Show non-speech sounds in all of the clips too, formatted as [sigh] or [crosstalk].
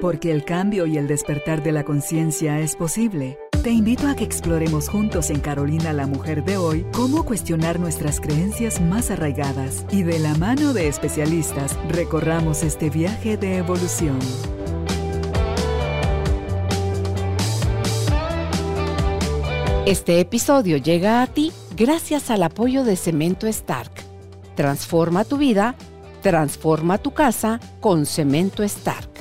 Porque el cambio y el despertar de la conciencia es posible. Te invito a que exploremos juntos en Carolina la Mujer de hoy cómo cuestionar nuestras creencias más arraigadas y de la mano de especialistas recorramos este viaje de evolución. Este episodio llega a ti gracias al apoyo de Cemento Stark. Transforma tu vida, transforma tu casa con Cemento Stark.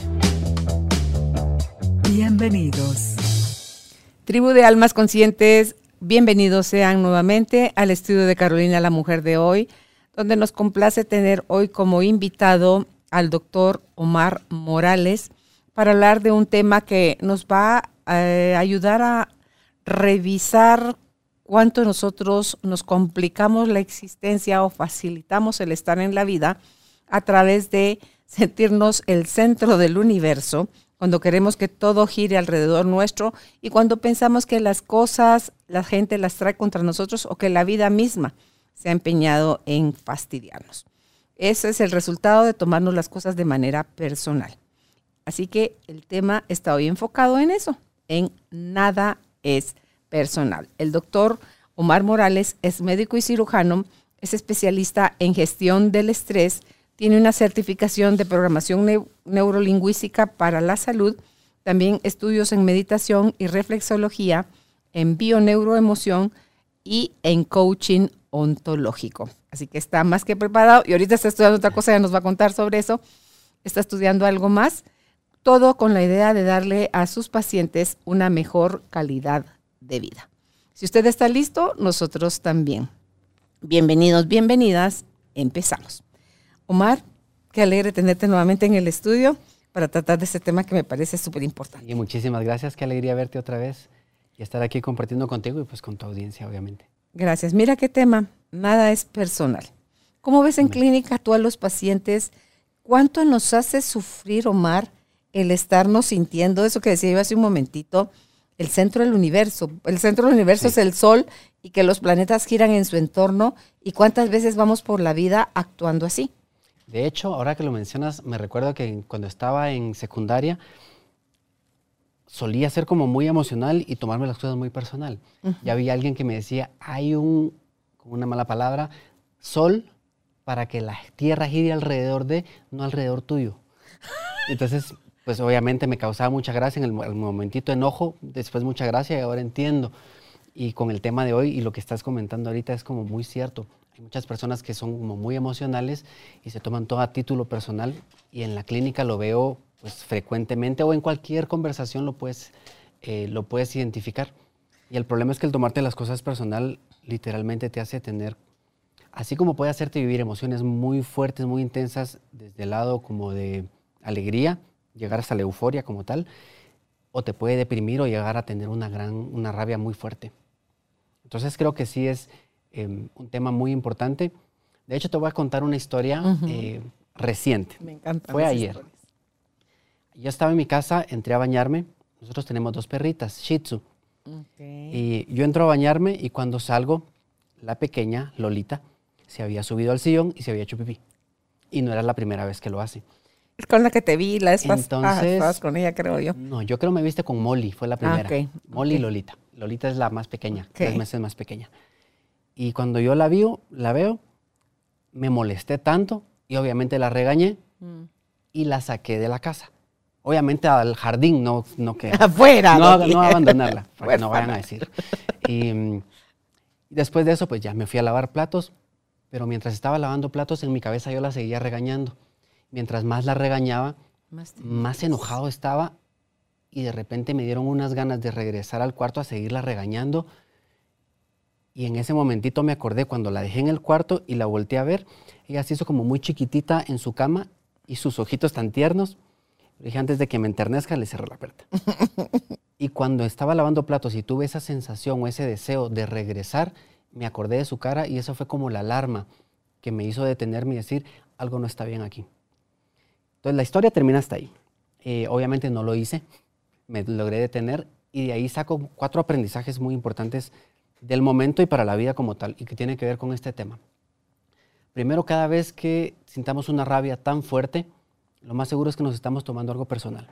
Bienvenidos. Tribu de Almas Conscientes, bienvenidos sean nuevamente al estudio de Carolina la Mujer de hoy, donde nos complace tener hoy como invitado al doctor Omar Morales para hablar de un tema que nos va a eh, ayudar a revisar cuánto nosotros nos complicamos la existencia o facilitamos el estar en la vida a través de sentirnos el centro del universo, cuando queremos que todo gire alrededor nuestro y cuando pensamos que las cosas la gente las trae contra nosotros o que la vida misma se ha empeñado en fastidiarnos. Ese es el resultado de tomarnos las cosas de manera personal. Así que el tema está hoy enfocado en eso, en nada es personal. El doctor Omar Morales es médico y cirujano, es especialista en gestión del estrés, tiene una certificación de programación neurolingüística para la salud, también estudios en meditación y reflexología, en bioneuroemoción y en coaching ontológico. Así que está más que preparado y ahorita está estudiando otra cosa, ya nos va a contar sobre eso. Está estudiando algo más todo con la idea de darle a sus pacientes una mejor calidad de vida. Si usted está listo, nosotros también. Bienvenidos, bienvenidas, empezamos. Omar, qué alegre tenerte nuevamente en el estudio para tratar de este tema que me parece súper importante. Y muchísimas gracias, qué alegría verte otra vez y estar aquí compartiendo contigo y pues con tu audiencia, obviamente. Gracias. Mira qué tema, nada es personal. ¿Cómo ves en clínica tú a los pacientes? ¿Cuánto nos hace sufrir, Omar, el estarnos sintiendo eso que decía yo hace un momentito, el centro del universo. El centro del universo es el Sol y que los planetas giran en su entorno. ¿Y cuántas veces vamos por la vida actuando así? De hecho, ahora que lo mencionas, me recuerdo que cuando estaba en secundaria, solía ser como muy emocional y tomarme las cosas muy personal. Ya había alguien que me decía, hay un, como una mala palabra, sol para que la tierra gire alrededor de, no alrededor tuyo. [laughs] Entonces pues obviamente me causaba mucha gracia en el, momentito enojo, después mucha gracia y ahora entiendo. Y con el tema de hoy y lo que estás comentando ahorita es como muy cierto. Hay muchas personas que son como muy emocionales y se toman todo a título personal y en la clínica lo veo pues frecuentemente o en cualquier conversación lo puedes, eh, lo puedes identificar. Y el problema es que el tomarte las cosas personal literalmente te hace tener, así como puede hacerte vivir emociones muy fuertes, muy intensas, desde el lado como de alegría, llegar hasta la euforia como tal, o te puede deprimir o llegar a tener una gran, una rabia muy fuerte. Entonces creo que sí es em, un tema muy importante. De hecho, te voy a contar una historia eh, reciente. Me encanta. Fue ayer. Yo estaba en mi casa, entré a bañarme. Nosotros tenemos dos perritas, Shih Tzu. Y yo entro a bañarme y cuando salgo, la pequeña, Lolita, se había subido al sillón y se había hecho pipí. Y no era la primera vez que lo hace. Es con la que te vi, la Entonces, estabas con ella, creo yo. No, yo creo me viste con Molly, fue la primera. Ah, Molly y Lolita. Lolita es la más pequeña, tres meses más pequeña. Y cuando yo la, vi, la veo, me molesté tanto y obviamente la regañé mm. y la saqué de la casa. Obviamente al jardín, no, no que... [laughs] Afuera. No, no, abandonarla, para que no vayan a decir. Y, y después de eso, pues ya me fui a lavar platos, pero mientras estaba lavando platos, en mi cabeza yo la seguía regañando mientras más la regañaba, más, enojado estaba y de repente me dieron unas ganas de regresar al cuarto a seguirla regañando. Y en ese momentito me acordé cuando la dejé en el cuarto y la volteé a ver, ella se hizo como muy chiquitita en su cama y sus ojitos tan tiernos. dije, antes de que me enternezca, le cerré la puerta. [laughs] y cuando estaba lavando platos y tuve esa sensación o ese deseo de regresar, me acordé de su cara y eso fue como la alarma que me hizo detenerme y decir, algo no está bien aquí. Entonces la historia termina hasta ahí. Eh, obviamente no lo hice, me logré detener y de ahí saco cuatro aprendizajes muy importantes del momento y para la vida como tal y que tiene que ver con este tema. Primero, cada vez que sintamos una rabia tan fuerte, lo más seguro es que nos estamos tomando algo personal.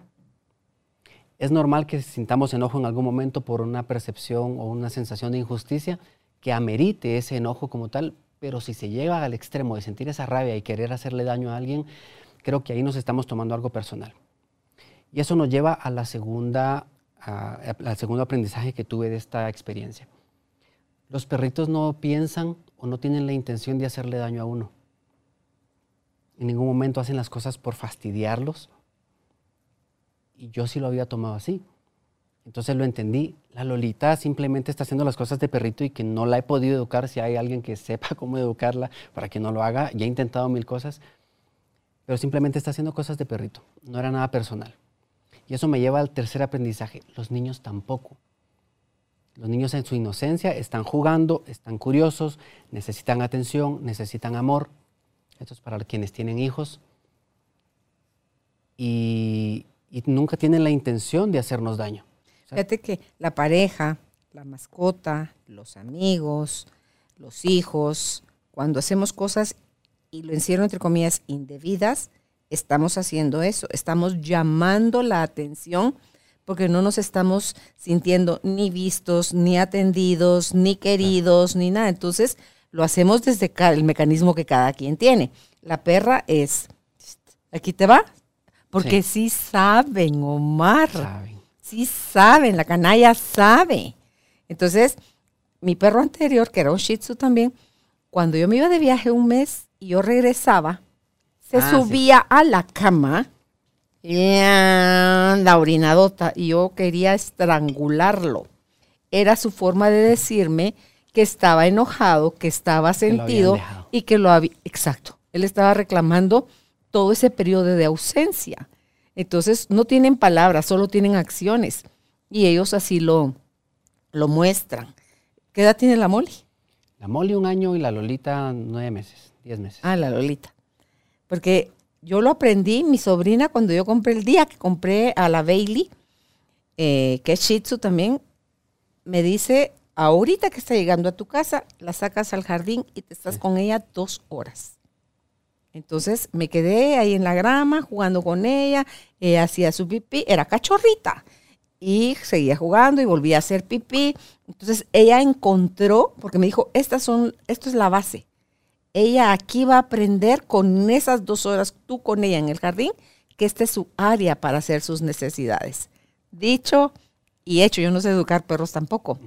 Es normal que sintamos enojo en algún momento por una percepción o una sensación de injusticia que amerite ese enojo como tal, pero si se llega al extremo de sentir esa rabia y querer hacerle daño a alguien, creo que ahí nos estamos tomando algo personal. Y eso nos lleva a la segunda, al segundo aprendizaje que tuve de esta experiencia. Los perritos no piensan o no tienen la intención de hacerle daño a uno. En ningún momento hacen las cosas por fastidiarlos. Y yo sí lo había tomado así. Entonces lo entendí. La Lolita simplemente está haciendo las cosas de perrito y que no la he podido educar. Si hay alguien que [laughs] sepa cómo educarla para que no lo haga, ya he intentado mil cosas. Pero simplemente está haciendo cosas de perrito. No era nada personal. Y eso me lleva al tercer aprendizaje. Los niños tampoco. Los niños en su inocencia están jugando, están curiosos, necesitan atención, necesitan amor. Esto es para quienes tienen hijos. Y, nunca tienen la intención de hacernos daño. Fíjate que la pareja, la mascota, los amigos, los hijos, cuando hacemos cosas, y lo encierro entre comillas, indebidas, estamos haciendo eso, estamos llamando la atención porque no nos estamos sintiendo ni vistos, ni atendidos, ni queridos, ni nada. Entonces, lo hacemos desde el mecanismo que cada quien tiene. La perra es, aquí te va, porque sí, saben, Omar. Saben. Sí saben, la canalla sabe. Entonces, mi perro anterior, que era un Shih Tzu también, cuando yo me iba de viaje un mes y yo regresaba, se ah, subía a la cama la orinadota y yo quería estrangularlo. Era su forma de decirme que estaba enojado, que estaba sentido y que lo había... Exacto. Él estaba reclamando todo ese periodo de ausencia. Entonces no tienen palabras, solo tienen acciones. Y ellos así lo, lo muestran. ¿Qué edad tiene la Molly? La Molly un año y la Lolita nueve meses, diez meses. Ah, la Lolita. Porque yo lo aprendí, mi sobrina, cuando yo compré el día que compré a la Bailey, eh, que es Shih Tzu también, me dice, ahorita que está llegando a tu casa, la sacas al jardín y te estás con ella dos horas. Entonces me quedé ahí en la grama jugando con ella, hacía su pipí, era cachorrita y seguía jugando y volvía a hacer pipí. Entonces ella encontró, porque me dijo, estas son, esto es la base ella aquí va a aprender con esas dos horas, tú con ella en el jardín, que esta es su área para hacer sus necesidades. Dicho y hecho, yo no sé educar perros tampoco.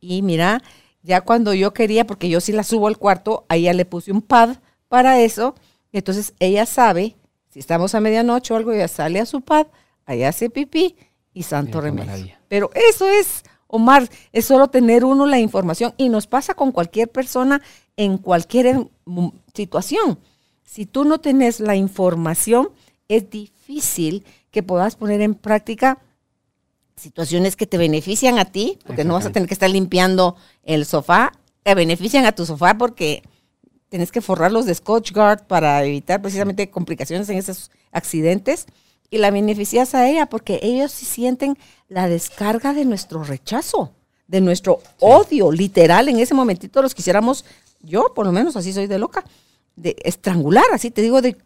Y mira, ya cuando yo quería, porque yo sí la subo al cuarto, a ella le puse un pad para eso, entonces ella sabe, si estamos a medianoche o algo, ella sale a su pad, allá hace pipí y santo remedio. Pero eso es, Omar, es solo tener uno la información y nos pasa con cualquier persona en cualquier situación. Si tú no tienes la información, es difícil que puedas poner en práctica situaciones que te benefician a ti, porque no vas a tener que estar limpiando el sofá, te benefician a tu sofá porque tienes que forrarlos de Scotch Guard para evitar precisamente complicaciones en esos accidentes. Y la beneficias a ella porque ellos sí sienten la descarga de nuestro rechazo, de nuestro odio, literal. En ese momentito los quisiéramos yo, por lo menos, así soy de loca. De estrangular, así te digo, de.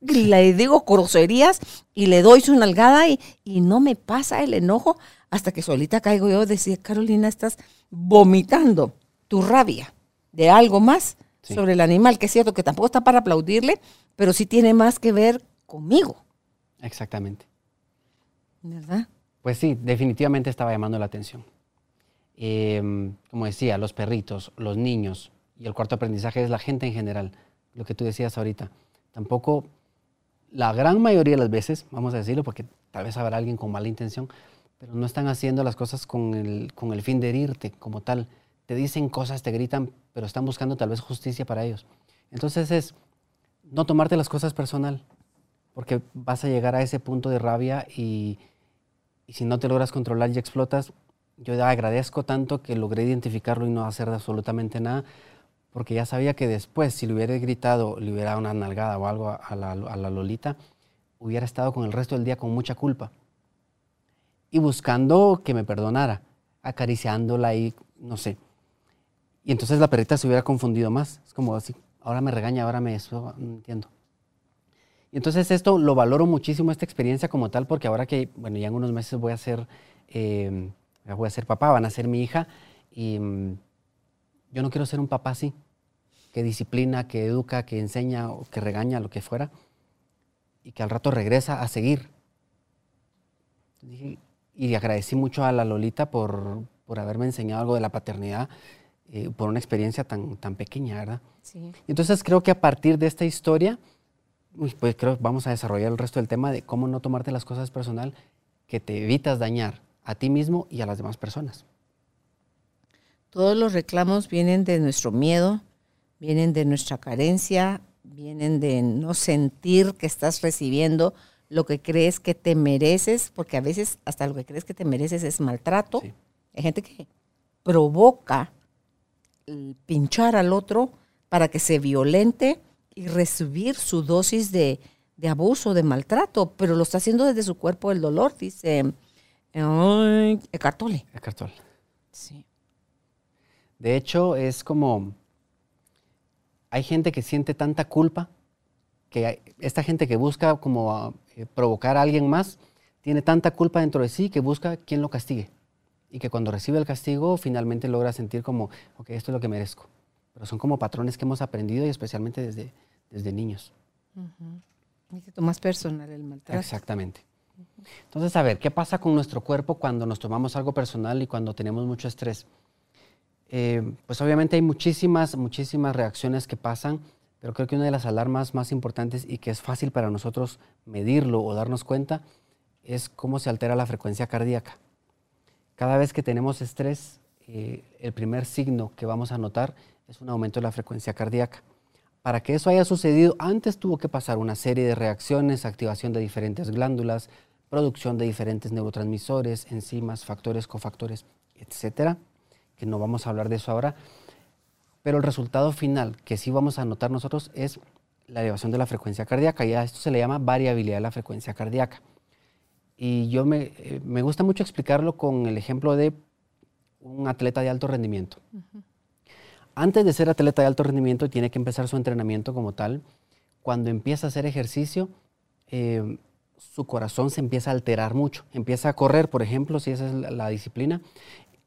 Le digo groserías y le doy su nalgada y, y no me pasa el enojo hasta que solita caigo yo. Decía, Carolina, estás vomitando tu rabia de algo más sobre el animal, que es cierto que tampoco está para aplaudirle, pero sí tiene más que ver conmigo. Exactamente. ¿Verdad? Pues sí, definitivamente estaba llamando la atención. Em, como decía, los perritos, los niños, y el cuarto aprendizaje es la gente en general, lo que tú decías ahorita. Tampoco, la gran mayoría de las veces, vamos a decirlo, porque tal vez habrá alguien con mala intención, pero no están haciendo las cosas con el, con el fin de herirte como tal. Te dicen cosas, te gritan, pero están buscando tal vez justicia para ellos. Entonces es no tomarte las cosas personal, porque vas a llegar a ese punto de rabia y, si no te logras controlar y explotas, yo agradezco tanto que logré identificarlo y no hacer absolutamente nada, porque ya sabía que después, si le hubiera gritado, le hubiera dado una nalgada o algo a la, Lolita, hubiera estado con el resto del día con mucha culpa. Y buscando que me perdonara, acariciándola y no sé. Y entonces la perrita se hubiera confundido más. Es como así, ahora me regaña, ahora me eso, entiendo. Y entonces esto lo valoro muchísimo, esta experiencia como tal, porque ahora que, bueno, ya en unos meses voy a ser, eh, voy a ser papá, van a ser mi hija, y mm, yo no quiero ser un papá así, que disciplina, que educa, que enseña, o que regaña, lo que fuera, y que al rato regresa a seguir. Y agradecí mucho a la Lolita por, por haberme enseñado algo de la paternidad, eh, por una experiencia tan, tan pequeña, ¿verdad? Sí. Entonces creo que a partir de esta historia, pues creo que vamos a desarrollar el resto del tema de cómo no tomarte las cosas personal, que te evitas dañar a ti mismo y a las demás personas. Todos los reclamos vienen de nuestro miedo, vienen de nuestra carencia, vienen de no sentir que estás recibiendo lo que crees que te mereces, porque a veces hasta lo que crees que te mereces es maltrato. Hay gente que provoca pinchar al otro para que se violente y recibir su dosis de, abuso, de maltrato, pero lo está haciendo desde su cuerpo el dolor, dice Eckhart Tolle. Eckhart Sí. De hecho, es como, hay gente que siente tanta culpa, que esta gente que busca como eh, provocar a alguien más, tiene tanta culpa dentro de sí que busca quien lo castigue. Y que cuando recibe el castigo finalmente logra sentir como, ok, esto es lo que merezco. Pero son como patrones que hemos aprendido y especialmente desde, desde niños. Y que tomas personal el maltrato. Exactamente. Entonces, a ver, ¿qué pasa con nuestro cuerpo cuando nos tomamos algo personal y cuando tenemos mucho estrés? Eh, pues obviamente hay muchísimas, muchísimas reacciones que pasan, pero creo que una de las alarmas más importantes y que es fácil para nosotros medirlo o darnos cuenta es cómo se altera la frecuencia cardíaca. Cada vez que tenemos estrés, eh, el primer signo que vamos a notar es un aumento de la frecuencia cardíaca. Para que eso haya sucedido, antes tuvo que pasar una serie de reacciones, activación de diferentes glándulas, producción de diferentes neurotransmisores, enzimas, factores, cofactores, etcétera, que no vamos a hablar de eso ahora. Pero el resultado final que sí vamos a notar nosotros es la elevación de la frecuencia cardíaca. Y a esto se le llama variabilidad de la frecuencia cardíaca. Y yo me, eh, gusta mucho explicarlo con el ejemplo de un atleta de alto rendimiento antes de ser atleta de alto rendimiento, tiene que empezar su entrenamiento como tal. Cuando empieza a hacer ejercicio, eh, su corazón se empieza a alterar mucho. Empieza a correr, por ejemplo, si esa es la, disciplina,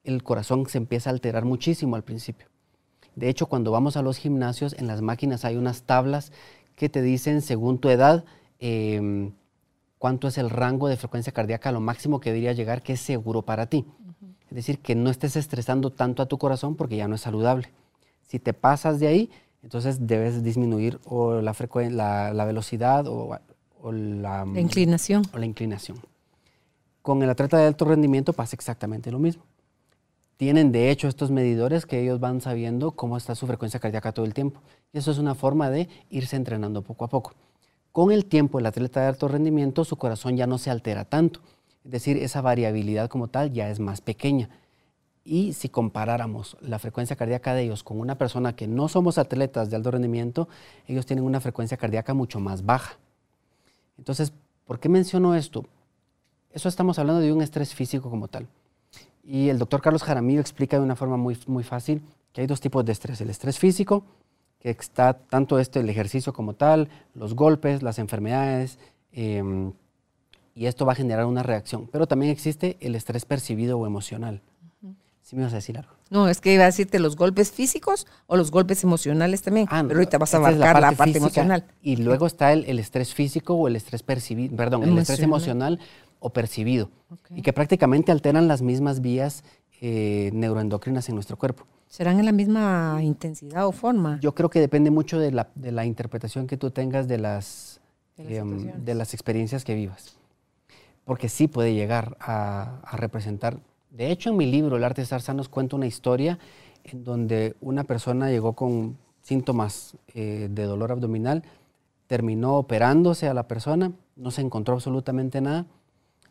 el corazón se empieza a alterar muchísimo al principio. De hecho, cuando vamos a los gimnasios, en las máquinas hay unas tablas que te dicen, según tu edad, em, cuánto es el rango de frecuencia cardíaca, lo máximo que debería llegar, que es seguro para ti. Es decir, que no estés estresando tanto a tu corazón porque ya no es saludable. Si te pasas de ahí, entonces debes disminuir o la, la, la velocidad o, la, la, inclinación. O la inclinación. Con el atleta de alto rendimiento pasa exactamente lo mismo. Tienen de hecho estos medidores que ellos van sabiendo cómo está su frecuencia cardíaca todo el tiempo. Y eso es una forma de irse entrenando poco a poco. Con el tiempo, el atleta de alto rendimiento, su corazón ya no se altera tanto. Es decir, esa variabilidad como tal ya es más pequeña. Y si comparáramos la frecuencia cardíaca de ellos con una persona que no somos atletas de alto rendimiento, ellos tienen una frecuencia cardíaca mucho más baja. Entonces, ¿por qué menciono esto? Eso estamos hablando de un estrés físico como tal. Y el doctor Carlos Jaramillo explica de una forma muy, muy fácil que hay dos tipos de estrés. El estrés físico, que está tanto este, el ejercicio como tal, los golpes, las enfermedades, em, y esto va a generar una reacción. Pero también existe el estrés percibido o emocional. Sí me vas a decir algo. No, es que iba a decirte los golpes físicos o los golpes emocionales también. Ah, pero ahorita vas a abarcar la parte, emocional. Y luego está el, estrés físico o el estrés percibido, perdón, el estrés emocional o percibido. Y que prácticamente alteran las mismas vías eh, neuroendocrinas en nuestro cuerpo. ¿Serán en la misma intensidad o forma? Yo creo que depende mucho de la, interpretación que tú tengas de las, de, em, las experiencias que vivas. Porque sí puede llegar a, a representar de hecho, en mi libro, El arte de estar sanos, cuento una historia en donde una persona llegó con síntomas eh, de dolor abdominal, terminó operándose a la persona, no se encontró absolutamente nada.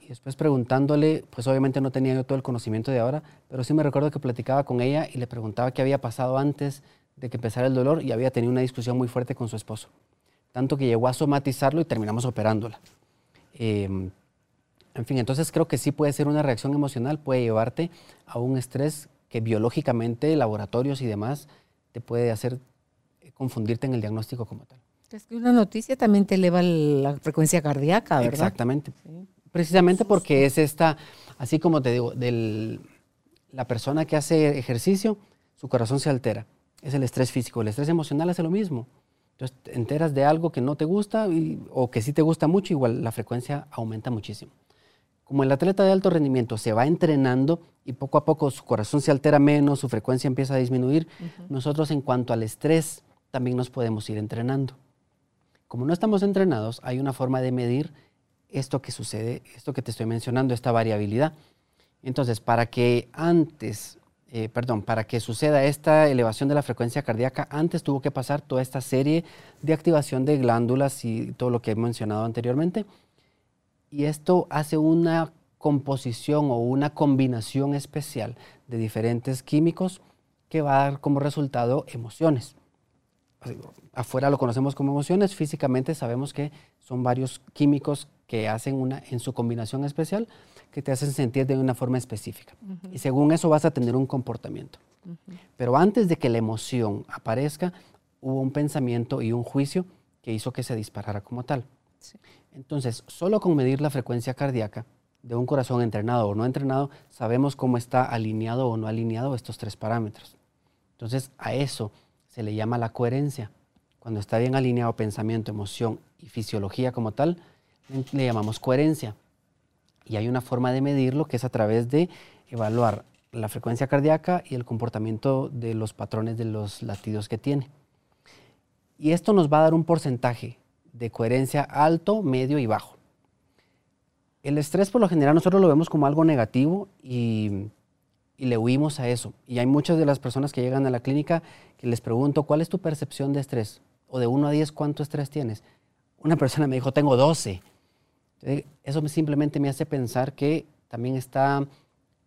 Y después preguntándole, pues obviamente no tenía yo todo el conocimiento de ahora, pero sí me recuerdo que platicaba con ella y le preguntaba qué había pasado antes de que empezara el dolor y había tenido una discusión muy fuerte con su esposo. Tanto que llegó a somatizarlo y terminamos operándola. Em, en fin, entonces creo que sí puede ser una reacción emocional, puede llevarte a un estrés que biológicamente, laboratorios y demás, te puede hacer eh, confundirte en el diagnóstico como tal. Es que una noticia también te eleva la frecuencia cardíaca, ¿verdad? Exactamente. Precisamente porque es esta, así como te digo, del, la persona que hace ejercicio, su corazón se altera. Es el estrés físico. El estrés emocional hace lo mismo. Entonces, te enteras de algo que no te gusta o que sí te gusta mucho, igual la frecuencia aumenta muchísimo. Como el atleta de alto rendimiento se va entrenando y poco a poco su corazón se altera menos, su frecuencia empieza a disminuir, nosotros en cuanto al estrés también nos podemos ir entrenando. Como no estamos entrenados, hay una forma de medir esto que sucede, esto que te estoy mencionando, esta variabilidad. Entonces, para que antes, eh, perdón, para que suceda esta elevación de la frecuencia cardíaca, antes tuvo que pasar toda esta serie de activación de glándulas y todo lo que he mencionado anteriormente. Y esto hace una composición o una combinación especial de diferentes químicos que va a dar como resultado emociones afuera lo conocemos como emociones, físicamente sabemos que son varios químicos que hacen una, en su combinación especial, que te hacen sentir de una forma específica. Y según eso vas a tener un comportamiento. Pero antes de que la emoción aparezca, hubo un pensamiento y un juicio que hizo que se disparara como tal. Entonces, solo con medir la frecuencia cardíaca de un corazón entrenado o no entrenado, sabemos cómo está alineado o no alineado estos tres parámetros. Entonces, a eso se le llama la coherencia. Cuando está bien alineado pensamiento, emoción y fisiología como tal, le llamamos coherencia. Y hay una forma de medirlo que es a través de evaluar la frecuencia cardíaca y el comportamiento de los patrones de los latidos que tiene. Y esto nos va a dar un porcentaje de coherencia alto, medio y bajo. El estrés por lo general nosotros lo vemos como algo negativo y y le huimos a eso. Y hay muchas de las personas que llegan a la clínica que les pregunto, ¿cuál es tu percepción de estrés? O de 1 a 10, ¿cuánto estrés tienes? Una persona me dijo, tengo 12. eso simplemente me hace pensar que también está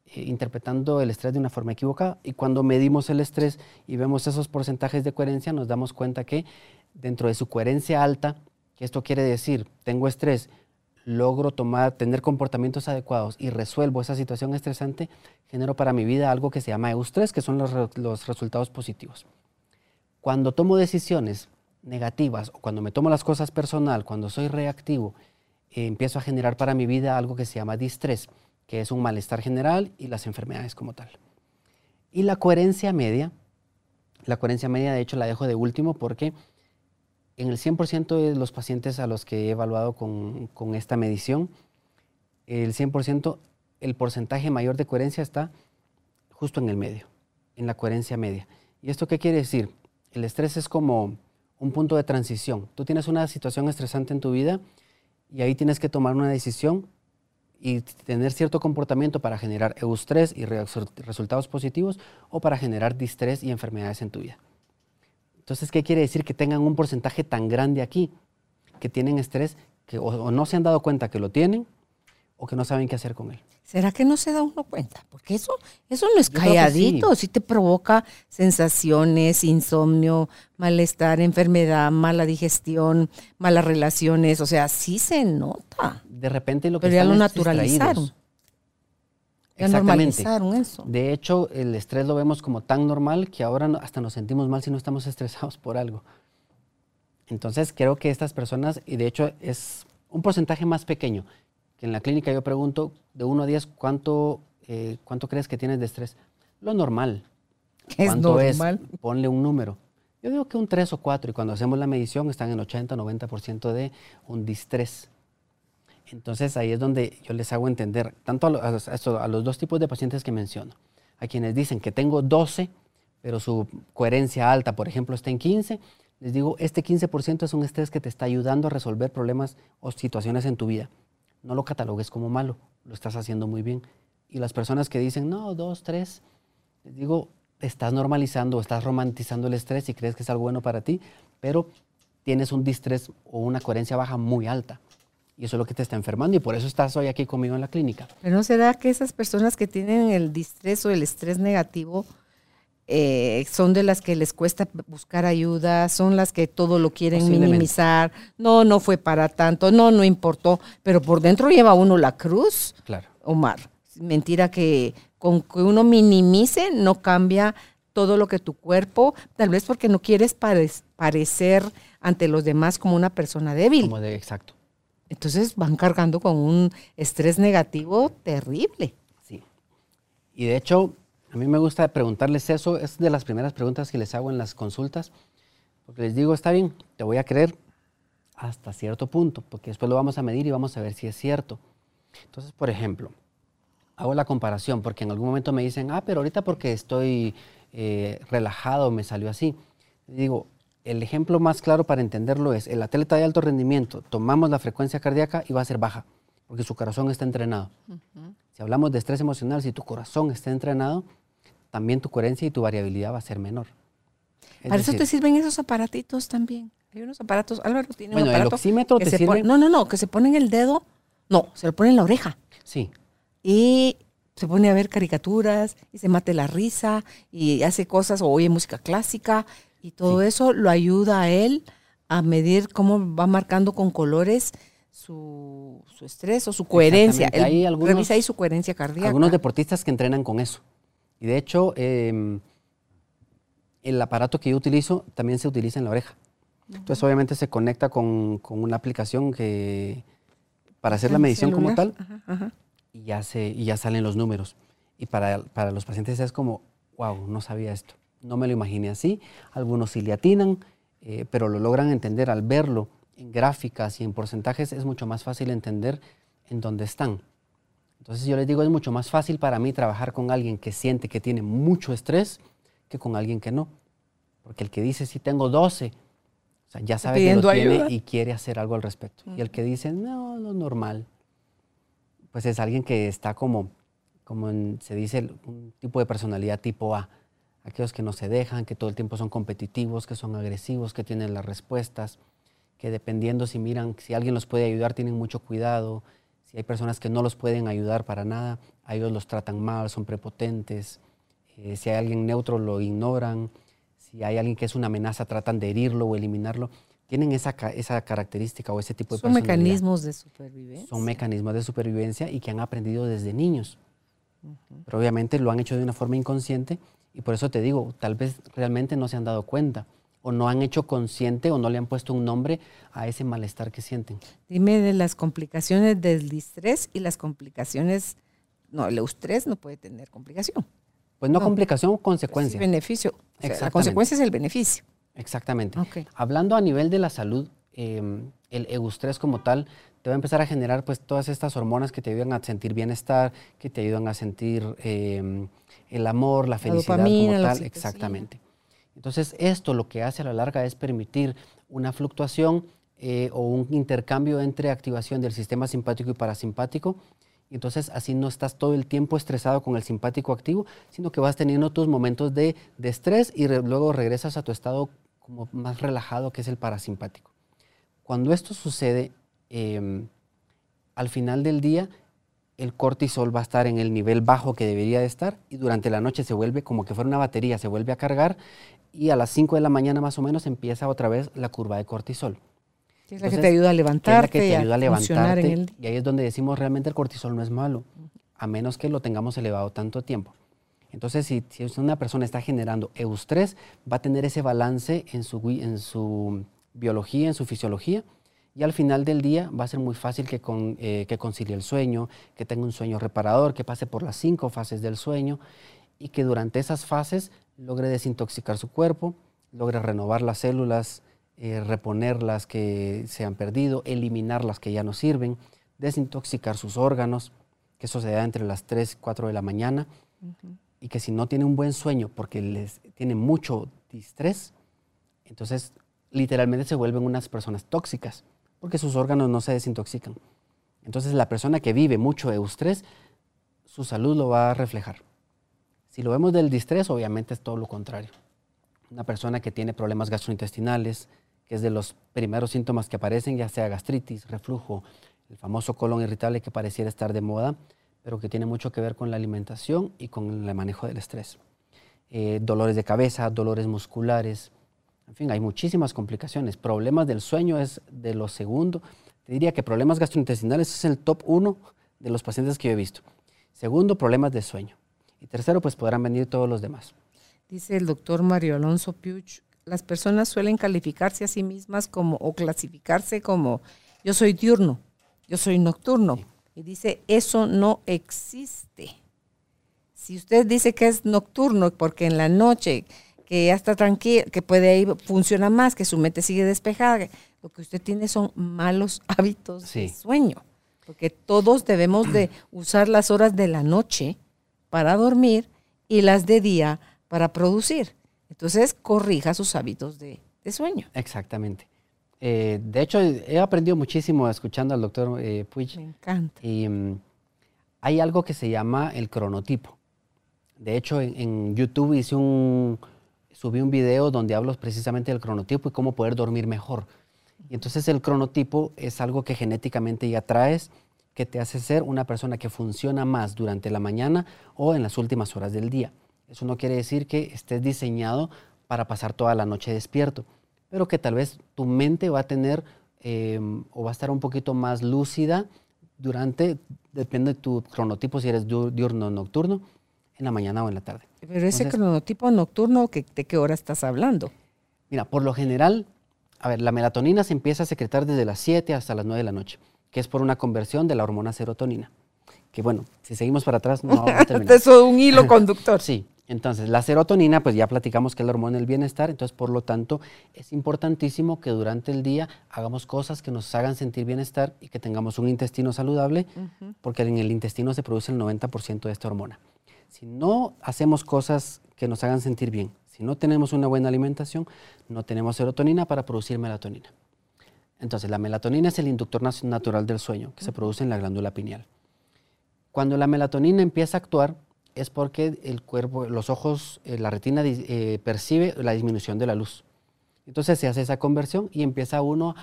eh, interpretando el estrés de una forma equivocada. Y cuando medimos el estrés y vemos esos porcentajes de coherencia, nos damos cuenta que dentro de su coherencia alta, esto quiere decir, tengo estrés logro tomar, tener comportamientos adecuados y resuelvo esa situación estresante, genero para mi vida algo que se llama eustrés, que son los, resultados positivos. Cuando tomo decisiones negativas o cuando me tomo las cosas personal, cuando soy reactivo, empiezo a generar para mi vida algo que se llama distrés, que es un malestar general y las enfermedades como tal. Y la coherencia media, la coherencia media de hecho la dejo de último porque en el 100% de los pacientes a los que he evaluado con, esta medición, el 100%, el porcentaje mayor de coherencia está justo en el medio, en la coherencia media. ¿Y esto qué quiere decir? El estrés es como un punto de transición. Tú tienes una situación estresante en tu vida y ahí tienes que tomar una decisión y tener cierto comportamiento para generar eustrés y resultados positivos o para generar distrés y enfermedades en tu vida. Entonces, ¿qué quiere decir? Que tengan un porcentaje tan grande aquí, que tienen estrés, que o, no se han dado cuenta que lo tienen o que no saben qué hacer con él. ¿Será que no se da uno cuenta? Porque eso, eso no es calladito, sí. te provoca sensaciones, insomnio, malestar, enfermedad, mala digestión, malas relaciones, o sea, sí se nota. De repente lo que Pero ya lo naturalizaron. Ya normalizaron eso. De hecho, el estrés lo vemos como tan normal que ahora hasta nos sentimos mal si no estamos [laughs] estresados por algo. Entonces, creo que estas personas, y de hecho es un porcentaje más pequeño, que en la clínica yo pregunto de 1 a 10, ¿cuánto, eh, ¿cuánto crees que tienes de estrés? Lo normal. [laughs] ¿Es ¿Cuánto normal? es? Ponle un número. Yo digo que un 3 o 4 y cuando hacemos la medición están en 80 90% de un distrés. Entonces ahí es donde yo les hago entender, tanto a, los dos tipos de pacientes que menciono, a quienes dicen que tengo 12, pero su coherencia alta, por ejemplo, está en 15, les digo, este 15% es un estrés que te está ayudando a resolver problemas o situaciones en tu vida. No lo catalogues como malo, lo estás haciendo muy bien. Y las personas que dicen, no, 2, 3, les digo, estás normalizando estás romantizando el estrés y crees que es algo bueno para ti, pero tienes un distrés o una coherencia baja muy alta. Y eso es lo que te está enfermando y por eso estás hoy aquí conmigo en la clínica. Pero ¿no será que esas personas que tienen el distrés o el estrés negativo eh, son de las que les cuesta buscar ayuda, son las que todo lo quieren minimizar? No, no fue para tanto, no, no importó, pero por dentro lleva uno la cruz. Claro. Omar, mentira que con que uno minimice no cambia todo lo que tu cuerpo, tal vez porque no quieres parecer ante los demás como una persona débil. Como de, exacto. Entonces van cargando con un estrés negativo terrible. Sí. Y de hecho, a mí me gusta preguntarles eso, es de las primeras preguntas que les hago en las consultas, porque les digo, está bien, te voy a creer hasta cierto punto, porque después lo vamos a medir y vamos a ver si es cierto. Entonces, por ejemplo, hago la comparación, porque en algún momento me dicen, ah, pero ahorita porque estoy eh, relajado me salió así. digo, el ejemplo más claro para entenderlo es, el atleta de alto rendimiento, tomamos la frecuencia cardíaca y va a ser baja, porque su corazón está entrenado. Si hablamos de estrés emocional, si tu corazón está entrenado, también tu coherencia y tu variabilidad va a ser menor. para eso te sirven esos aparatitos también. Hay unos aparatos, Álvaro tiene bueno, un aparato el oxímetro te sirve. no, no, no, que se pone en el dedo, no, se lo pone en la oreja. Sí. Y se pone a ver caricaturas y se mate la risa y hace cosas o oye música clásica y todo eso lo ayuda a él a medir cómo va marcando con colores su, estrés o su coherencia. Él algunos, revisa ahí su coherencia cardíaca. Algunos deportistas que entrenan con eso. Y de hecho, em, el aparato que yo utilizo también se utiliza en la oreja. Entonces, obviamente se conecta con, una aplicación que para hacer la medición como tal Y, ya se, y ya salen los números. Y para, para los pacientes es como, wow, no sabía esto no me lo imaginé así. Algunos sí le atinan, eh, pero lo logran entender al verlo en gráficas y en porcentajes. Es mucho más fácil entender en dónde están. Entonces yo les digo, es mucho más fácil para mí trabajar con alguien que siente que tiene mucho estrés que con alguien que no. Porque el que dice, sí tengo 12, o sea, ya sabe que lo tiene y quiere hacer algo al respecto. Y el que dice, no, lo normal, pues es alguien que está como, como se dice, un tipo de personalidad tipo A aquellos que no se dejan, que todo el tiempo son competitivos, que son agresivos, que tienen las respuestas, que dependiendo si miran, si alguien los puede ayudar, tienen mucho cuidado, si hay personas que no los pueden ayudar para nada, a ellos los tratan mal, son prepotentes, eh, si hay alguien neutro lo ignoran, si hay alguien que es una amenaza tratan de herirlo o eliminarlo. Tienen esa, esa característica o ese tipo de Son mecanismos de supervivencia. Son mecanismos de supervivencia y que han aprendido desde niños. Pero obviamente lo han hecho de una forma inconsciente y por eso te digo, tal vez realmente no se han dado cuenta o no han hecho consciente o no le han puesto un nombre a ese malestar que sienten. Dime de las complicaciones del distrés y las complicaciones, no, el eustrés no puede tener complicación. Pues no, complicación, consecuencia. beneficio. la consecuencia es el beneficio. Exactamente. Hablando a nivel de la salud, em, el eustrés como tal te va a empezar a generar pues todas estas hormonas que te ayudan a sentir bienestar, que te ayudan a sentir em, el amor, la felicidad como tal. Exactamente. Entonces esto lo que hace a la larga es permitir una fluctuación eh, o un intercambio entre activación del sistema simpático y parasimpático. Entonces así no estás todo el tiempo estresado con el simpático activo, sino que vas teniendo tus momentos de, estrés y luego regresas a tu estado como más relajado que es el parasimpático. Cuando esto sucede, em, al final del día el cortisol va a estar en el nivel bajo que debería de estar y durante la noche se vuelve como que fuera una batería, se vuelve a cargar y a las 5 de la mañana más o menos empieza otra vez la curva de cortisol. es la que te ayuda a levantarte. que te ayuda a, levantarte. Y ahí es donde decimos realmente el cortisol no es malo, a menos que lo tengamos elevado tanto tiempo. Entonces, si, si una persona está generando eustrés, va a tener ese balance en su, en su biología, en su fisiología, y al final del día va a ser muy fácil que, eh, que concilie el sueño, que tenga un sueño reparador, que pase por las cinco fases del sueño y que durante esas fases logre desintoxicar su cuerpo, logre renovar las células, eh, reponer las que se han perdido, eliminar las que ya no sirven, desintoxicar sus órganos, que eso se da entre las 3 y 4 de la mañana, y que si no tiene un buen sueño porque les tiene mucho distrés, entonces literalmente se vuelven unas personas tóxicas porque sus órganos no se desintoxican. Entonces la persona que vive mucho eustrés, su salud lo va a reflejar. Si lo vemos del distrés, obviamente es todo lo contrario. Una persona que tiene problemas gastrointestinales, que es de los primeros síntomas que aparecen, ya sea gastritis, reflujo, el famoso colon irritable que pareciera estar de moda, pero que tiene mucho que ver con la alimentación y con el manejo del estrés. Eh, dolores de cabeza, dolores musculares, en fin, hay muchísimas complicaciones. Problemas del sueño es de lo segundo. Te diría que problemas gastrointestinales es el top uno de los pacientes que yo he visto. Segundo, problemas de sueño. Y tercero, pues podrán venir todos los demás. dice el doctor Mario Alonso Puch, las personas suelen calificarse a sí mismas como o clasificarse como yo soy diurno, yo soy nocturno. Y dice, eso no existe. Si usted dice que es nocturno porque en la noche que ya está tranquilo, que puede ir, funciona más, que su mente sigue despejada, lo que usted tiene son malos [laughs] hábitos de sueño. Porque todos debemos de [clears throat] usar las horas de la noche para dormir y las de día para producir. Entonces, corrija sus hábitos de, sueño. Exactamente. Eh, de hecho, he aprendido muchísimo escuchando al doctor eh, Puig. Me encanta. Y mm, hay algo que se llama el cronotipo. De hecho, en, YouTube hice un, subí un video donde hablo precisamente del cronotipo y cómo poder dormir mejor. Y entonces el cronotipo es algo que genéticamente ya traes, que te hace ser una persona que funciona más durante la mañana o en las últimas horas del día. Eso no quiere decir que estés diseñado para pasar toda la noche despierto, pero que tal vez tu mente va a tener em, o va a estar un poquito más lúcida durante, depende de tu cronotipo, si eres diurno o nocturno, en la mañana o en la tarde. Pero ese cronotipo nocturno, ¿de qué hora estás hablando? Mira, por lo general, a ver, la melatonina se empieza a secretar desde las 7 hasta las 9 de la noche, que es por una conversión de la hormona serotonina. Que bueno, si seguimos para atrás, no vamos a [laughs] terminar. Eso es un hilo conductor. [laughs] sí, entonces, la serotonina, pues ya platicamos que es la hormona del bienestar, entonces por lo tanto es importantísimo que durante el día hagamos cosas que nos hagan sentir bienestar y que tengamos un intestino saludable, porque en el intestino se produce el 90% de esta hormona. Si no hacemos cosas que nos hagan sentir bien, si no tenemos una buena alimentación, no tenemos serotonina para producir melatonina. Entonces, la melatonina es el inductor natural del sueño que se produce en la glándula pineal. Cuando la melatonina empieza a actuar, es porque el cuerpo, los ojos, eh, la retina eh, percibe la disminución de la luz. Entonces se hace esa conversión y empieza uno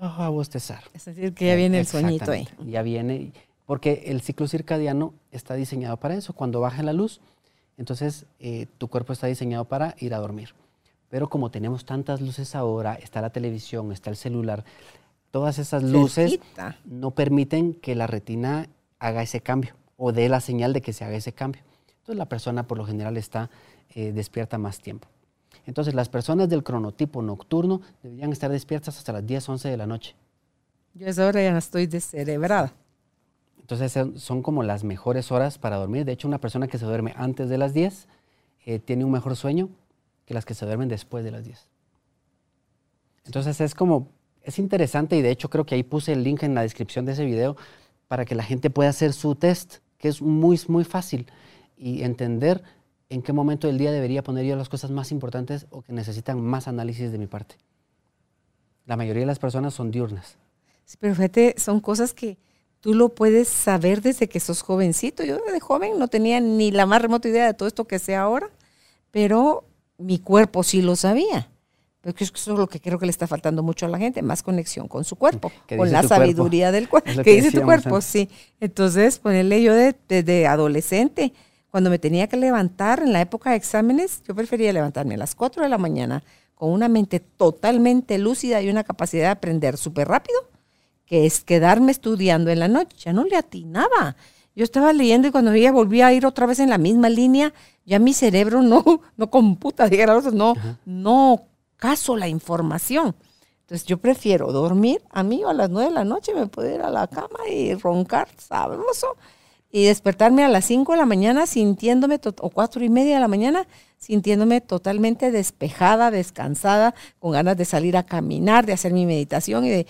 a, bostezar. Es decir, que ya viene el sueñito ahí. Ya viene, porque el ciclo circadiano está diseñado para eso. Cuando baja la luz, entonces eh, tu cuerpo está diseñado para ir a dormir. Pero como tenemos tantas luces ahora, está la televisión, está el celular, todas esas luces no permiten que la retina haga ese cambio o dé la señal de que se haga ese cambio. Entonces la persona por lo general está eh, despierta más tiempo. Entonces las personas del cronotipo nocturno deberían estar despiertas hasta las 10, 11 de la noche. Yo a esa hora ya no estoy descerebrada. Entonces son como las mejores horas para dormir. De hecho, una persona que se duerme antes de las 10 eh, tiene un mejor sueño que las que se duermen después de las 10. Entonces es como, es interesante y de hecho creo que ahí puse el link en la descripción de ese video para que la gente pueda hacer su test que es muy, muy fácil y entender en qué momento del día debería poner yo las cosas más importantes o que necesitan más análisis de mi parte. La mayoría de las personas son diurnas. Sí, pero fíjate, son cosas que tú lo puedes saber desde que sos jovencito. Yo de joven no tenía ni la más remota idea de todo esto que sé ahora, pero mi cuerpo sí lo sabía. Pero eso es lo que creo que le está faltando mucho a la gente, más conexión con su cuerpo, [laughs] con la sabiduría del cuerpo. [laughs] ¿Qué dice tu cuerpo? Sí. Entonces, ponerle yo desde adolescente, cuando me tenía que levantar en la época de exámenes, yo prefería levantarme a las 4 de la mañana con una mente totalmente lúcida y una capacidad de aprender súper rápido, que es quedarme estudiando en la noche. Ya no le atinaba. Yo estaba leyendo y cuando ella volvía a ir otra vez en la misma línea, ya mi cerebro no, [laughs] no computa, no, no caso la información. Entonces yo prefiero dormir. A mí a las nueve de la noche me puedo ir a la cama y roncar sabroso y despertarme a las cinco de la mañana sintiéndome, o cuatro y media de la mañana, sintiéndome totalmente despejada, descansada, con ganas de salir a caminar, de hacer mi meditación y de...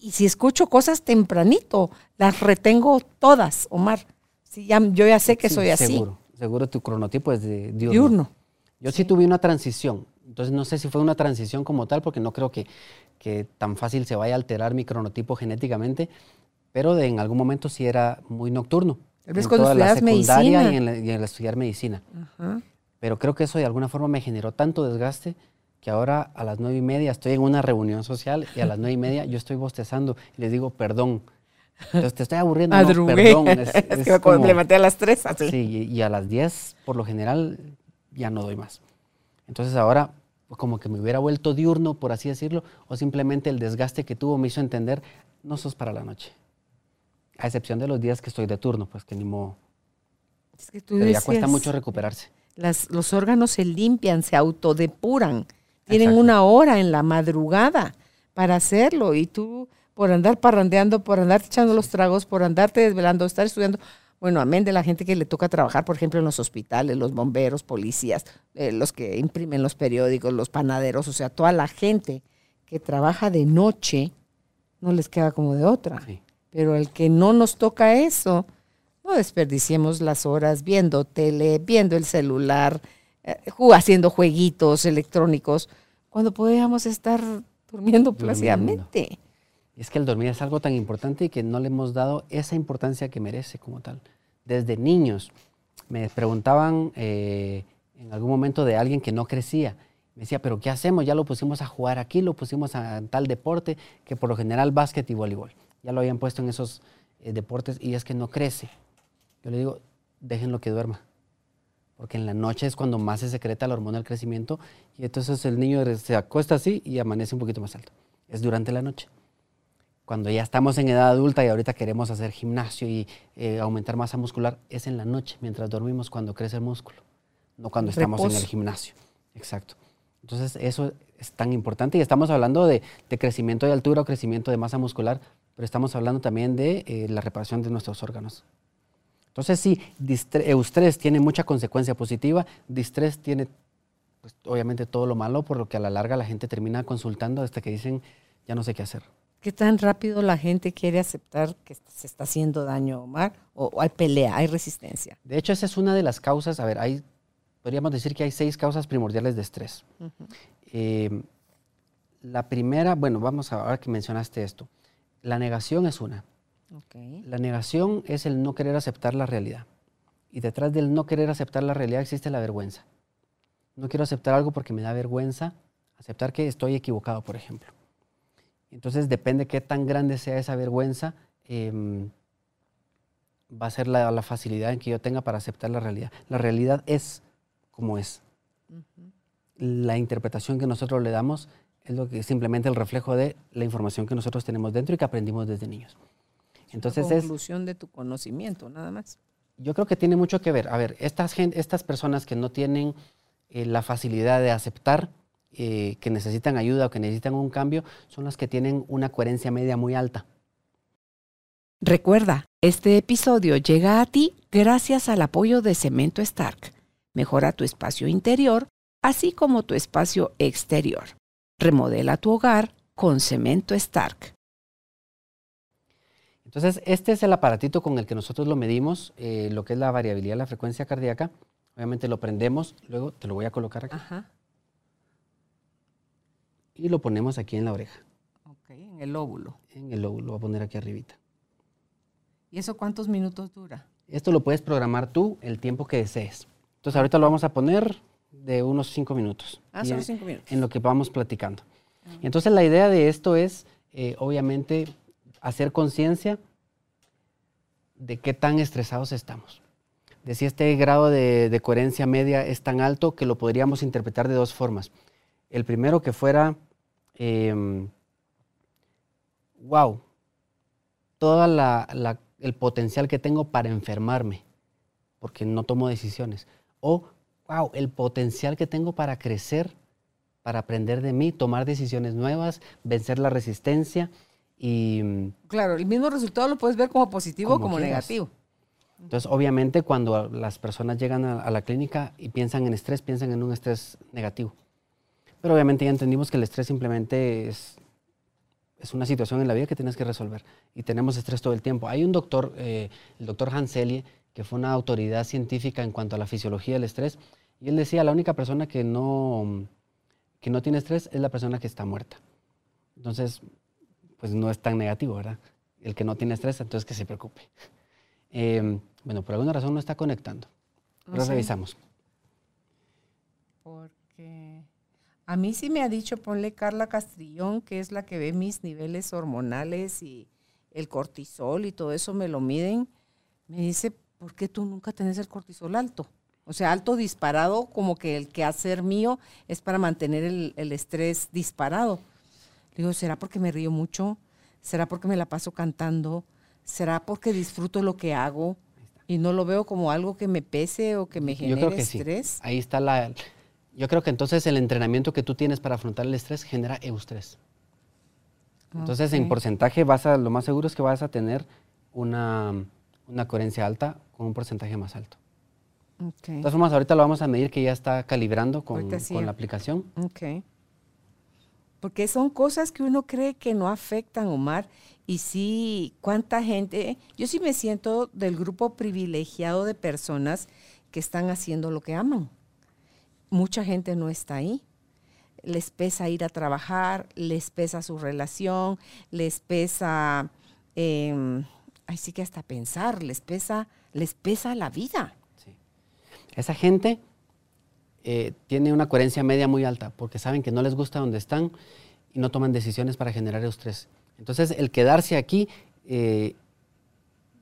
Y, si escucho cosas tempranito, las retengo todas, Omar. Sí, ya, yo ya sé que soy así. Seguro, seguro tu cronotipo es de diurno. diurno. Yo sí tuve una transición. Entonces no sé si fue una transición como tal, porque no creo que, que tan fácil se vaya a alterar mi cronotipo genéticamente, pero de, en algún momento sí era muy nocturno. Tal vez cuando estudias medicina. Y en, y en estudiar medicina. Pero creo que eso de alguna forma me generó tanto desgaste que ahora a las nueve y media estoy en una reunión social y a las nueve y media yo estoy bostezando y les digo perdón. Entonces te estoy aburriendo, no, perdón. [laughs] Es, que me levanté a las tres. Así. Sí, y a las diez por lo general ya no doy más. Entonces ahora como que me hubiera vuelto diurno, por así decirlo, o simplemente el desgaste que tuvo me hizo entender, no sos para la noche. A excepción de los días que estoy de turno, pues que ni modo. Es que tú Pero ya cuesta mucho recuperarse. Las, los órganos se limpian, se autodepuran. Tienen Exacto. una hora en la madrugada para hacerlo y tú por andar parrandeando, por andar echando los tragos, por andarte desvelando, estar estudiando, bueno, amén de la gente que le toca trabajar, por ejemplo, en los hospitales, los bomberos, policías, eh, los que imprimen los periódicos, los panaderos, o sea, toda la gente que trabaja de noche, no les queda como de otra. Sí. Pero el que no nos toca eso, no desperdiciemos las horas viendo tele, viendo el celular, haciendo jueguitos electrónicos, cuando podíamos estar durmiendo plácidamente. Y es que el dormir es algo tan importante y que no le hemos dado esa importancia que merece como tal. Desde niños me preguntaban eh, en algún momento de alguien que no crecía. Me decía, pero ¿qué hacemos? Ya lo pusimos a jugar aquí, lo pusimos a tal deporte, que por lo general básquet y voleibol. Ya lo habían puesto en esos eh, deportes y es que no crece. Yo le digo, déjenlo que duerma. Porque en la noche es cuando más se secreta la hormona del crecimiento y entonces el niño se acuesta así y amanece un poquito más alto. Es durante la noche cuando ya estamos en edad adulta y ahorita queremos hacer gimnasio y eh, aumentar masa muscular, es en la noche, mientras dormimos, cuando crece el músculo, no cuando estamos en el gimnasio. Exacto. Entonces, eso es tan importante y estamos hablando de, de crecimiento de altura o crecimiento de masa muscular, pero estamos hablando también de eh, la reparación de nuestros órganos. Entonces, sí, eustrés tiene mucha consecuencia positiva, distrés tiene, pues, obviamente, todo lo malo, por lo que a la larga la gente termina consultando hasta que dicen, ya no sé qué hacer. ¿Qué tan rápido la gente quiere aceptar que se está haciendo daño, Omar? ¿O, o hay pelea, hay resistencia? De hecho, esa es una de las causas, a ver, hay, podríamos decir que hay seis causas primordiales de estrés. Eh, la primera, bueno, vamos a, ahora que mencionaste esto, la negación es una. La negación es el no querer aceptar la realidad. Y detrás del no querer aceptar la realidad existe la vergüenza. No quiero aceptar algo porque me da vergüenza aceptar que estoy equivocado, por ejemplo. Entonces depende qué tan grande sea esa vergüenza, em, va a ser la, la facilidad en que yo tenga para aceptar la realidad. La realidad es como es. La interpretación que nosotros le damos es lo que simplemente el reflejo de la información que nosotros tenemos dentro y que aprendimos desde niños. Entonces es, conclusión de tu conocimiento, nada más. yo creo que tiene mucho que ver. A ver, estas, estas personas que no tienen eh, la facilidad de aceptar eh, que necesitan ayuda o que necesitan un cambio, son las que tienen una coherencia media muy alta. Recuerda, este episodio llega a ti gracias al apoyo de Cemento Stark. Mejora tu espacio interior, así como tu espacio exterior. Remodela tu hogar con Cemento Stark. Entonces, este es el aparatito con el que nosotros lo medimos, eh, lo que es la variabilidad de la frecuencia cardíaca. Obviamente lo prendemos, luego te lo voy a colocar aquí Ajá. y lo ponemos aquí en la oreja, Ok, en el óvulo. en el lóbulo, lo voy a poner aquí arribita. ¿Y eso cuántos minutos dura? Esto lo puedes programar tú el tiempo que desees. Entonces, ahorita lo vamos a poner de unos cinco minutos. Ah, en- cinco minutos. en lo que vamos platicando. Entonces la idea de esto es, eh, obviamente, hacer conciencia de qué tan estresados estamos. De si este grado de, coherencia media es tan alto que lo podríamos interpretar de dos formas. El primero que fuera, em, wow, todo el potencial que tengo para enfermarme, porque no tomo decisiones. O, wow, el potencial que tengo para crecer para aprender de mí, tomar decisiones nuevas, vencer la resistencia y mm, Claro, el mismo resultado lo puedes ver como positivo o Como quieras. negativo. entonces obviamente cuando las personas llegan a, a la clínica y piensan en estrés, piensan en un estrés negativo. Pero obviamente ya entendimos que el estrés simplemente es, es una situación en la vida que tienes que resolver y tenemos estrés todo el tiempo. Hay un doctor, eh, el doctor Hanselye, que fue una autoridad científica en cuanto a la fisiología del estrés, y él decía, la única persona que no, que no tiene estrés es la persona que está muerta. Entonces, pues no es tan negativo, ¿verdad? El que no tiene estrés, entonces que se preocupe. Eh, bueno, por alguna razón no está conectando. Pero sé. revisamos. Porque a mí sí me ha dicho, ponle Carla Castrillón, que es la que ve mis niveles hormonales y el cortisol y todo eso me lo miden. Me dice, ¿por qué tú nunca tenés el cortisol alto? O sea, alto disparado, como que el quehacer mío es para mantener el, el estrés disparado. Le digo, ¿será porque me río mucho? ¿Será porque me la paso cantando? ¿Será porque disfruto lo que hago? Y no lo veo como algo que me pese o que me genere Yo creo que estrés. sí. Ahí está la... Yo creo que entonces el entrenamiento que tú tienes para afrontar el estrés genera eustrés. Entonces, en porcentaje, vas a, lo más seguro es que vas a tener una, una coherencia alta con un porcentaje más alto. Ok. De todas formas, ahorita lo vamos a medir que ya está calibrando con, sí. con la aplicación. Ok. Porque son cosas que uno cree que no afectan, Omar. Y sí, cuánta gente, yo sí me siento del grupo privilegiado de personas que están haciendo lo que aman. Mucha gente no está ahí. Les pesa ir a trabajar, les pesa su relación, les pesa, eh, ay sí que hasta pensar, les pesa, les pesa la vida. Sí. Esa gente eh, tiene una coherencia media muy alta porque saben que no les gusta donde están y no toman decisiones para generar estrés. Entonces, el quedarse aquí, eh,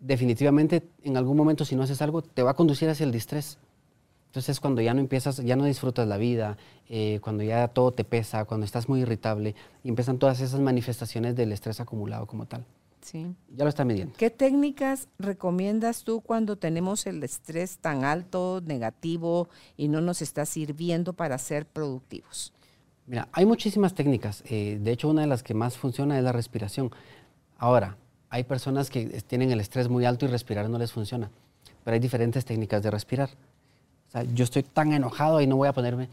definitivamente, en algún momento, si no haces algo, te va a conducir hacia el distrés. Entonces, cuando ya no empiezas, ya no disfrutas la vida, eh, cuando ya todo te pesa, cuando estás muy irritable, y empiezan todas esas manifestaciones del estrés acumulado como tal. Sí. Ya lo está midiendo. ¿Qué técnicas recomiendas tú cuando tenemos el estrés tan alto, negativo y no nos está sirviendo para ser productivos? Mira, hay muchísimas técnicas. eh, de hecho, una de las que más funciona es la respiración. Ahora, hay personas que tienen el estrés muy alto y respirar no les funciona. Pero hay diferentes técnicas de respirar. O sea, yo estoy tan enojado y no voy a ponerme...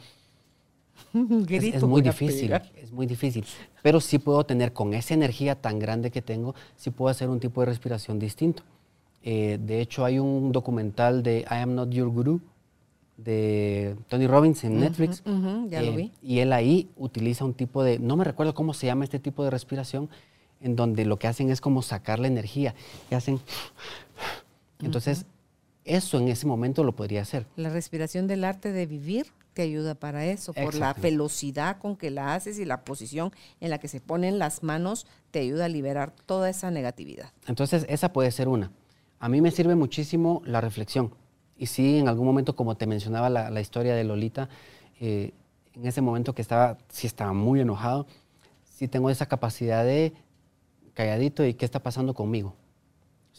[laughs] Es- muy difícil, pegar. es muy difícil. Pero sí puedo tener, con esa energía tan grande que tengo, sí puedo hacer un tipo de respiración distinto. Eh, de hecho, hay un documental de I Am Not Your Guru de Tony Robbins en Netflix. ujú, ya lo Eh, vi. Y él ahí utiliza un tipo de, no me recuerdo cómo se llama este tipo de respiración, en donde lo que hacen es como sacar la energía. Y hacen... Entonces, eso en ese momento lo podría hacer. La respiración del arte de vivir te ayuda para eso, por la velocidad con que la haces y la posición en la que se ponen las manos te ayuda a liberar toda esa negatividad. Entonces, esa puede ser una. A mí me sirve muchísimo la reflexión. Y sí, en algún momento, como te mencionaba la, la historia de Lolita, eh, en ese momento que estaba, sí estaba muy enojado, sí tengo esa capacidad de calladito y qué está pasando conmigo.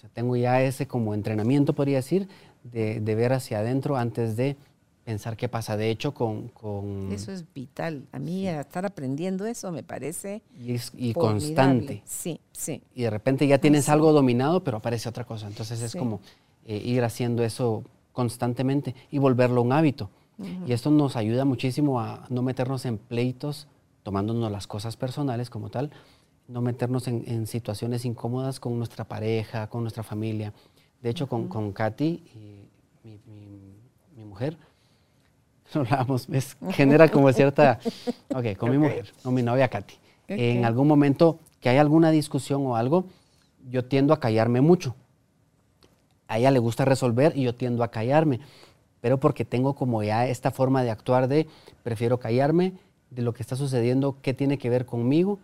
Sea, tengo ya ese como entrenamiento, podría decir, de, de ver hacia adentro antes de pensar qué pasa. De hecho, con... con Eso es vital. A mí estar aprendiendo eso me parece y, es- y formidable. constante. Sí, sí. y de repente ya tienes sí. algo dominado, pero aparece otra cosa. Entonces es Sí. como eh, ir haciendo eso constantemente y volverlo un hábito. Y esto nos ayuda muchísimo a no meternos en pleitos, tomándonos las cosas personales como tal, no meternos en, en situaciones incómodas con nuestra pareja, con nuestra familia. De hecho, con, con Katy, y mi, mi- mi mujer, [laughs] lo hablábamos, es- genera como cierta... [laughs] Ok, con mi mujer, con mi novia Katy. En algún momento que hay alguna discusión o algo, yo tiendo a callarme mucho. A ella le gusta resolver y yo tiendo a callarme, pero porque tengo como ya esta forma de actuar de prefiero callarme de lo que está sucediendo, qué tiene que ver conmigo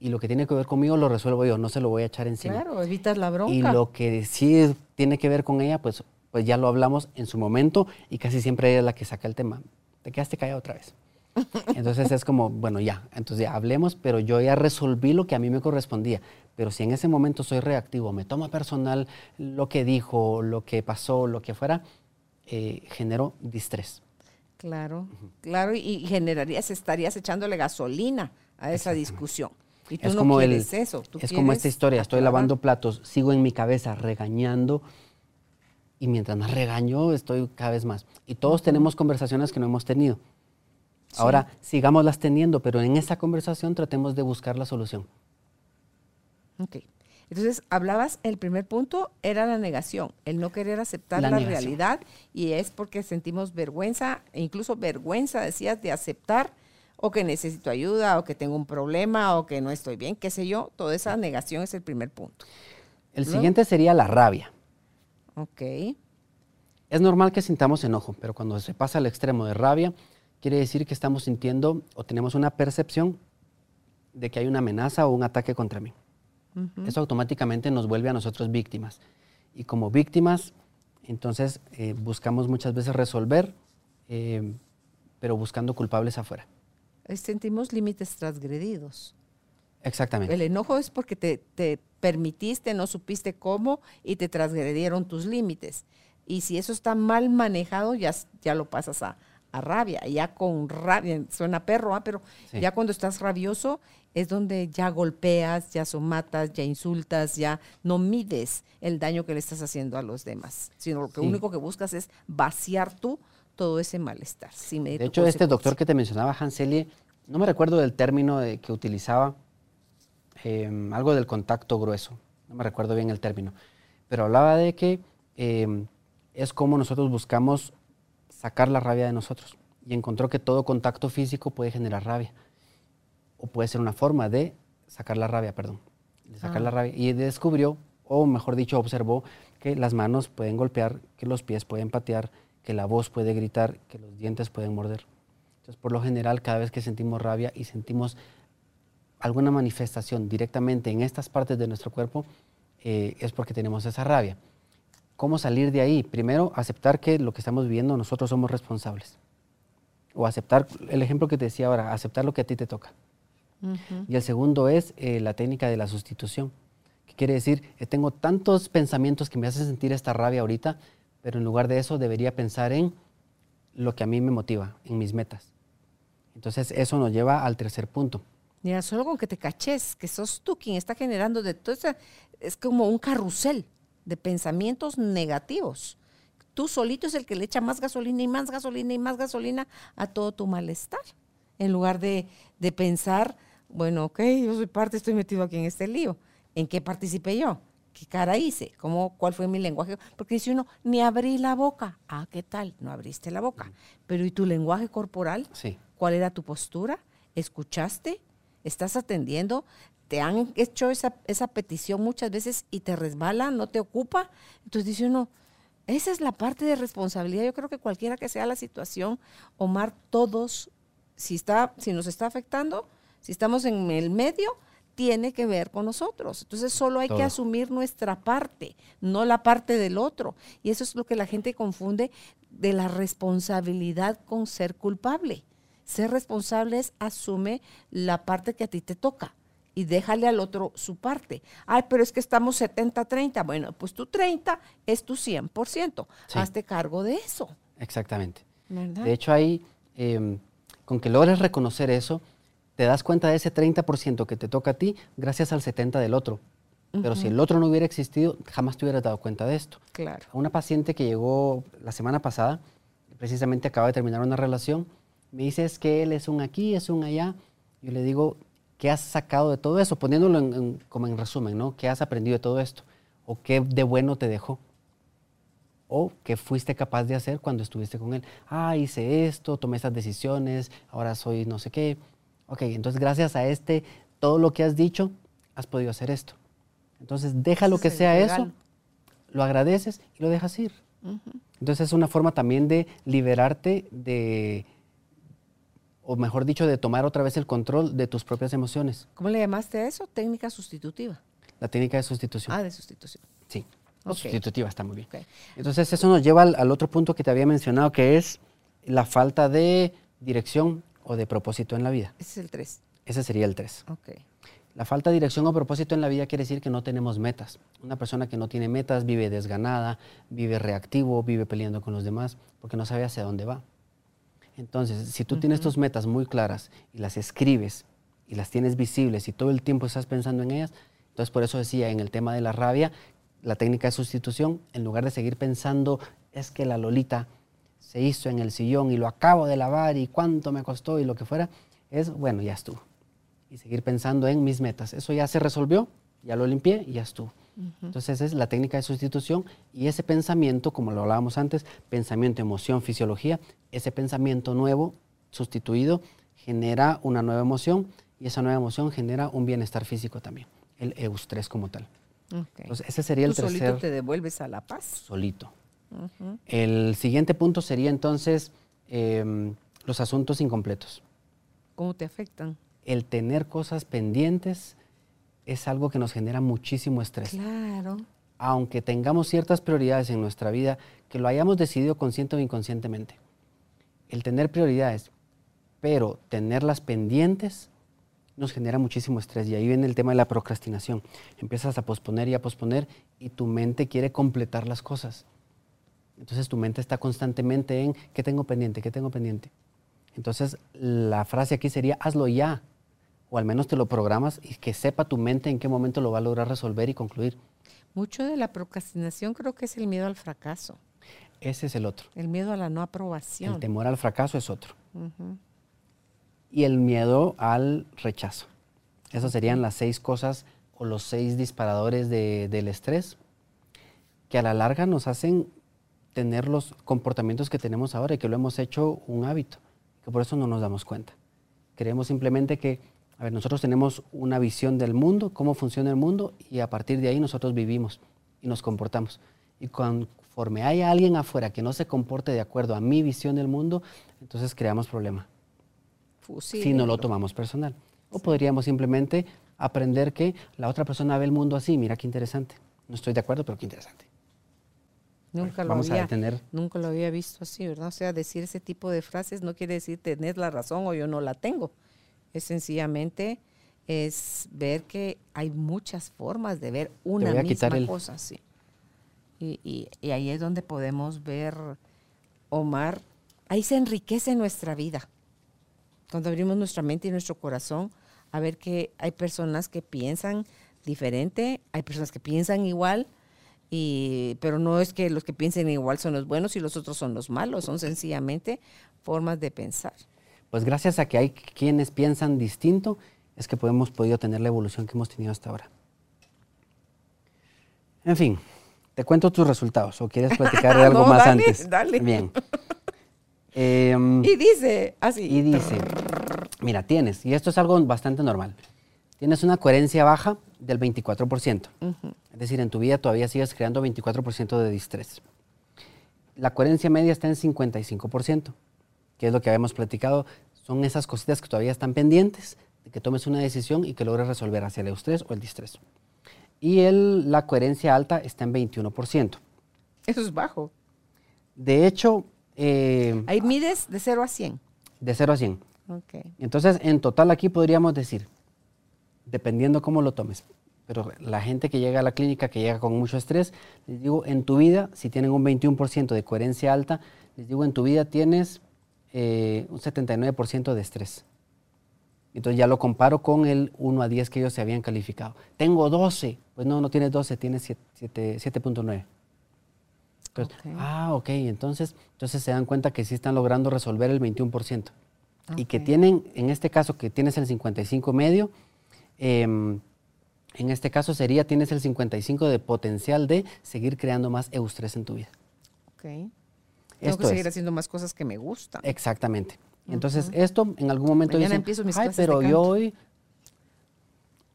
y lo que tiene que ver conmigo lo resuelvo yo, no se lo voy a echar encima. Claro, evitas la bronca. Y lo que sí tiene que ver con ella, pues, pues ya lo hablamos en su momento y casi siempre ella es la que saca el tema. Te quedaste callado otra vez. [laughs] Entonces es como, bueno, ya, entonces ya hablemos, pero yo ya resolví lo que a mí me correspondía. Pero si en ese momento soy reactivo, me toma personal lo que dijo, lo que pasó, lo que fuera, eh, genero distrés. Claro, claro, y, y generarías, estarías echándole gasolina a esa discusión. Y tú es no como el- quieres eso. tú es como esta historia, estoy lavando platos, sigo en mi cabeza regañando y mientras más regaño estoy cada vez más. Y todos tenemos conversaciones que no hemos tenido. Ahora, sigámoslas teniendo, pero en esa conversación tratemos de buscar la solución. Ok. Entonces, hablabas, el primer punto era la negación, el no querer aceptar La la, realidad y es porque sentimos vergüenza, e incluso vergüenza, decías, de aceptar o que necesito ayuda o que tengo un problema o que no estoy bien, qué sé yo, toda esa negación es el primer punto. El siguiente sería la rabia. Ok, Es normal que sintamos enojo, pero cuando se pasa al extremo de rabia, quiere decir que estamos sintiendo o tenemos una percepción de que hay una amenaza o un ataque contra mí. Eso automáticamente nos vuelve a nosotros víctimas. Y como víctimas, entonces eh, buscamos muchas veces resolver, eh, pero buscando culpables afuera. Sentimos límites transgredidos. Exactamente. El enojo es porque te, te permitiste, no supiste cómo y te transgredieron tus límites. Y si eso está mal manejado, ya, ya lo pasas a, a rabia. Ya con rabia, suena perro, ¿ah? pero Sí. ya cuando estás rabioso es donde ya golpeas, ya somatas, ya insultas, ya no mides el daño que le estás haciendo a los demás, sino lo que Sí. único que buscas es vaciar tú todo ese malestar. sin medir De hecho, este doctor que te mencionaba, Hanselie, no me recuerdo del término de- que utilizaba, em, algo del contacto grueso, no me recuerdo bien el término, pero hablaba de que em, es como nosotros buscamos sacar la rabia de nosotros y encontró que todo contacto físico puede generar rabia o puede ser una forma de sacar la rabia, perdón, de sacar Ah. la rabia y descubrió, o mejor dicho, observó que las manos pueden golpear, que los pies pueden patear, que la voz puede gritar, que los dientes pueden morder. Entonces, por lo general, cada vez que sentimos rabia y sentimos alguna manifestación directamente en estas partes de nuestro cuerpo, eh, es porque tenemos esa rabia. ¿Cómo salir de ahí? Primero, aceptar que lo que estamos viviendo nosotros somos responsables. O aceptar, el ejemplo que te decía ahora, aceptar lo que a ti te toca. Y el segundo es eh, la técnica de la sustitución. que quiere decir? Eh, tengo tantos pensamientos que me hacen sentir esta rabia ahorita, pero en lugar de eso debería pensar en lo que a mí me motiva, en mis metas. Entonces eso nos lleva al tercer punto. Mira, solo con que te caches, que sos tú quien está generando de todo es como un carrusel de pensamientos negativos. Tú solito es el que le echa más gasolina y más gasolina y más gasolina a todo tu malestar. En lugar de, de pensar, bueno, ok, yo soy parte, estoy metido aquí en este lío. ¿En qué participé yo? ¿Qué cara hice? ¿Cómo, ¿Cuál fue mi lenguaje? Porque dice uno, ni abrí la boca. Ah, ¿qué tal? No abriste la boca. Pero ¿y tu lenguaje corporal? Sí. ¿Cuál era tu postura? ¿Escuchaste? ¿Estás atendiendo? ¿Te han hecho esa, esa petición muchas veces y te resbala, no te ocupa? Entonces dice uno, esa es la parte de responsabilidad. Yo creo que cualquiera que sea la situación, Omar, todos, si, está, si nos está afectando, si estamos en el medio, tiene que ver con nosotros. Entonces solo hay que asumir nuestra parte, no la parte del otro. Y eso es lo que la gente confunde de la responsabilidad con ser culpable. Ser responsable es asume la parte que a ti te toca y déjale al otro su parte. Ay, pero es que estamos 70-30. Bueno, pues tu 30 es tu 100%. Sí. Hazte cargo de eso. Exactamente. ¿verdad? De hecho, ahí, em, con que logres reconocer eso, te das cuenta de ese 30% que te toca a ti gracias al 70% del otro. Pero si el otro no hubiera existido, jamás te hubieras dado cuenta de esto. claro. A una paciente que llegó la semana pasada, precisamente acaba de terminar una relación, me dice es que él es un aquí, es un allá. Yo le digo, ¿qué has sacado de todo eso? Poniéndolo en- en- como en resumen, ¿no? ¿Qué has aprendido de todo esto? ¿O qué de bueno te dejó? ¿O qué fuiste capaz de hacer cuando estuviste con él? Ah, hice esto, tomé estas decisiones, ahora soy no sé qué. Ok, entonces gracias a este, todo lo que has dicho, has podido hacer esto. Entonces deja lo que sea eso, lo agradeces y lo dejas ir. Entonces es una forma también de liberarte de, o mejor dicho, de tomar otra vez el control de tus propias emociones. ¿Cómo le llamaste a eso? Técnica sustitutiva. La técnica de sustitución. Ah, de sustitución. sí, sustitutiva está muy bien. Entonces eso nos lleva al, al otro punto que te había mencionado, que es la falta de dirección o de propósito en la vida. Ese es el 3. Ese sería el 3. Ok. La falta de dirección o propósito en la vida quiere decir que no tenemos metas. Una persona que no tiene metas vive desganada, vive reactivo, vive peleando con los demás porque no sabe hacia dónde va. Entonces, si tú tienes tus metas muy claras y las escribes y las tienes visibles y todo el tiempo estás pensando en ellas, entonces por eso decía en el tema de la rabia, la técnica de sustitución, en lugar de seguir pensando, es que la Lolita se hizo en el sillón y lo acabo de lavar y cuánto me costó y lo que fuera, es, bueno, ya estuvo y seguir pensando en mis metas. Eso ya se resolvió, ya lo limpié y ya estuvo. Entonces esa es la técnica de sustitución y ese pensamiento, como lo hablábamos antes, pensamiento, emoción, fisiología, ese pensamiento nuevo, sustituido, genera una nueva emoción y esa nueva emoción genera un bienestar físico también, el eustrés como tal. Entonces ese sería el Tú solito tercer te devuelves a la paz. solito. El siguiente punto sería entonces em, los asuntos incompletos. ¿Cómo te afectan? el tener cosas pendientes es algo que nos genera muchísimo estrés. Claro. Aunque tengamos ciertas prioridades en nuestra vida, que lo hayamos decidido consciente o inconscientemente. El tener prioridades, pero tenerlas pendientes, nos genera muchísimo estrés y ahí viene el tema de la procrastinación. Empiezas a posponer y a posponer y tu mente quiere completar las cosas. Entonces tu mente está constantemente en ¿qué tengo pendiente? ¿Qué tengo pendiente? Entonces la frase aquí sería hazlo ya o al menos te lo programas y que sepa tu mente en qué momento lo va a lograr resolver y concluir. Mucho de la procrastinación creo que es el miedo al fracaso. Ese es el otro. El miedo a la no aprobación. El temor al fracaso es otro. Y el miedo al rechazo. Esas serían las seis cosas o los seis disparadores del estrés que a la larga nos hacen tener los comportamientos que tenemos ahora y que lo hemos hecho un hábito, que por eso no nos damos cuenta. Creemos simplemente que, a ver, nosotros tenemos una visión del mundo, cómo funciona el mundo, y a partir de ahí nosotros vivimos y nos comportamos. Y conforme haya alguien afuera que no se comporte de acuerdo a mi visión del mundo, entonces creamos problema. Si no lo tomamos personal. O podríamos simplemente aprender que la otra persona ve el mundo así. Mira qué interesante. No estoy de acuerdo, pero qué interesante. Nunca lo, había, nunca lo había visto así, ¿verdad? O sea, decir ese tipo de frases no quiere decir tener la razón o yo no la tengo. Es sencillamente es ver que hay muchas formas de ver una misma cosa. Sí. Y, y, ahí es donde podemos ver, Omar, ahí se enriquece nuestra vida. Cuando abrimos nuestra mente y nuestro corazón a ver que hay personas que piensan diferente, hay personas que piensan igual, y, pero no es que los que piensen igual son los buenos y los otros son los malos, son sencillamente formas de pensar. Pues gracias a que hay quienes piensan distinto, es que hemos podido tener la evolución que hemos tenido hasta ahora. En fin, te cuento tus resultados o quieres platicar de [laughs] algo más antes. Dale. Bien. [laughs] Y dice así. Y dice, mira, tienes, y esto es algo bastante normal, tienes una coherencia baja del 24%. Es decir, en tu vida todavía sigues creando 24% de distrés. La coherencia media está en 55%, que es lo que habíamos platicado. Son esas cositas que todavía están pendientes de que tomes una decisión y que logres resolver hacia el estrés o el distrés. Y el, la coherencia alta está en 21%. Eso es bajo. De hecho... Eh, Ahí mides de 0 a 100. De 0 a 100. Okay. Entonces, en total aquí podríamos decir dependiendo cómo lo tomes. Pero la gente que llega a la clínica, que llega con mucho estrés, les digo, en tu vida, si tienen un 21% de coherencia alta, les digo, en tu vida tienes eh, un 79% de estrés. Entonces ya lo comparo con el 1 a 10 que ellos se habían calificado. Tengo 12. Pues no, no tienes 12, tienes 7.9. Ah, ok, entonces, entonces se dan cuenta que sí están logrando resolver el 21%. Y que tienen, en este caso, que tienes el 55 medio, Em, en este caso sería, tienes el 55 de potencial de seguir creando más eustrés en tu vida. Ok. Tengo que seguir haciendo más cosas que me gustan. Exactamente. Entonces, esto en algún momento Mañana empiezo mis Ay, pero yo hoy...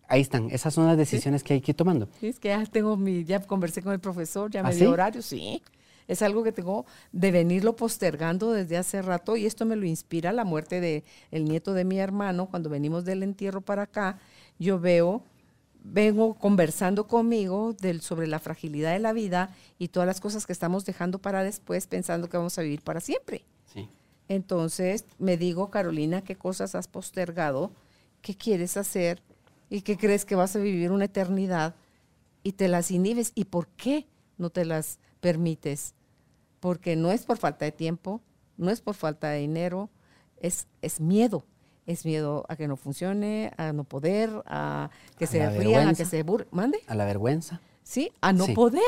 Ahí están, esas son las decisiones que hay que ir tomando. Sí, es que ya tengo mi, ya conversé con el profesor, ya me ¿Ah, dio horario, sí. Es algo que tengo de venirlo postergando desde hace rato y esto me lo inspira la muerte del el nieto de mi hermano cuando venimos del entierro para acá yo veo, vengo conversando conmigo del, sobre la fragilidad de la vida y todas las cosas que estamos dejando para después pensando que vamos a vivir para siempre. Entonces me digo, Carolina, ¿qué cosas has postergado? ¿Qué quieres hacer? ¿Y qué crees que vas a vivir una eternidad? Y te las inhibes. ¿Y por qué no te las permites? Porque no es por falta de tiempo, no es por falta de dinero, es, es miedo es miedo a que no funcione, a no poder, a que se rían, a que se burlen. ¿Mande? A la vergüenza. Sí, a no poder,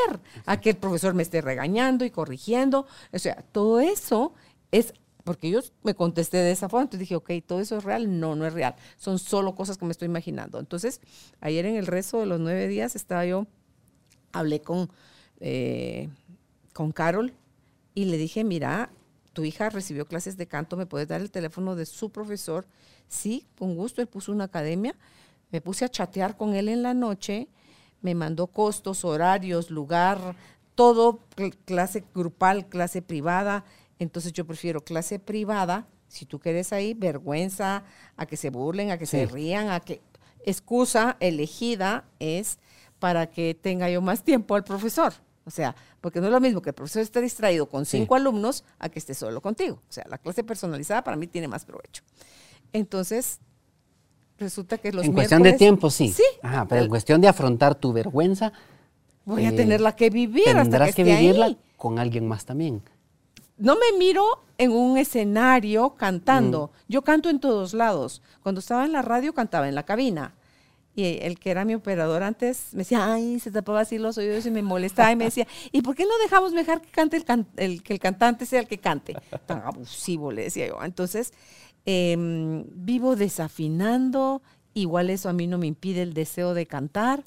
a que el profesor me esté regañando y corrigiendo. O sea, todo eso es, porque yo me contesté de esa forma, entonces dije, ok, ¿todo eso es real? No, no es real. Son solo cosas que me estoy imaginando. Entonces, ayer en el resto de los nueve días estaba yo, hablé con, eh, con Carol y le dije, mira, tu hija recibió clases de canto, ¿me puedes dar el teléfono de su profesor? Sí, con gusto, él puso una academia. Me puse a chatear con él en la noche, me mandó costos, horarios, lugar, todo, clase grupal, clase privada. Entonces yo prefiero clase privada, si tú quieres ahí, vergüenza, a que se burlen, a que se rían, a que excusa elegida es para que tenga yo más tiempo al profesor. O sea, porque no es lo mismo que el profesor esté distraído con cinco alumnos a que esté solo contigo. O sea, la clase personalizada para mí tiene más provecho. Entonces, resulta que los en cuestión de tiempo, sí. Sí. Ajá, pero en cuestión de afrontar tu vergüenza, Voy a eh, tenerla que vivir hasta tendrás que, que, esté vivirla ahí. con alguien más también. No me miro en un escenario cantando. Mm. Yo canto en todos lados. Cuando estaba en la radio cantaba en la cabina. Y el que era mi operador antes me decía, ay, se tapaba así los oídos y me molestaba y me decía, ¿y por qué no dejamos dejar que cante el, que el cantante sea el que cante? Tan abusivo, le decía yo. Entonces, em, vivo desafinando, igual eso a mí no me impide el deseo de cantar,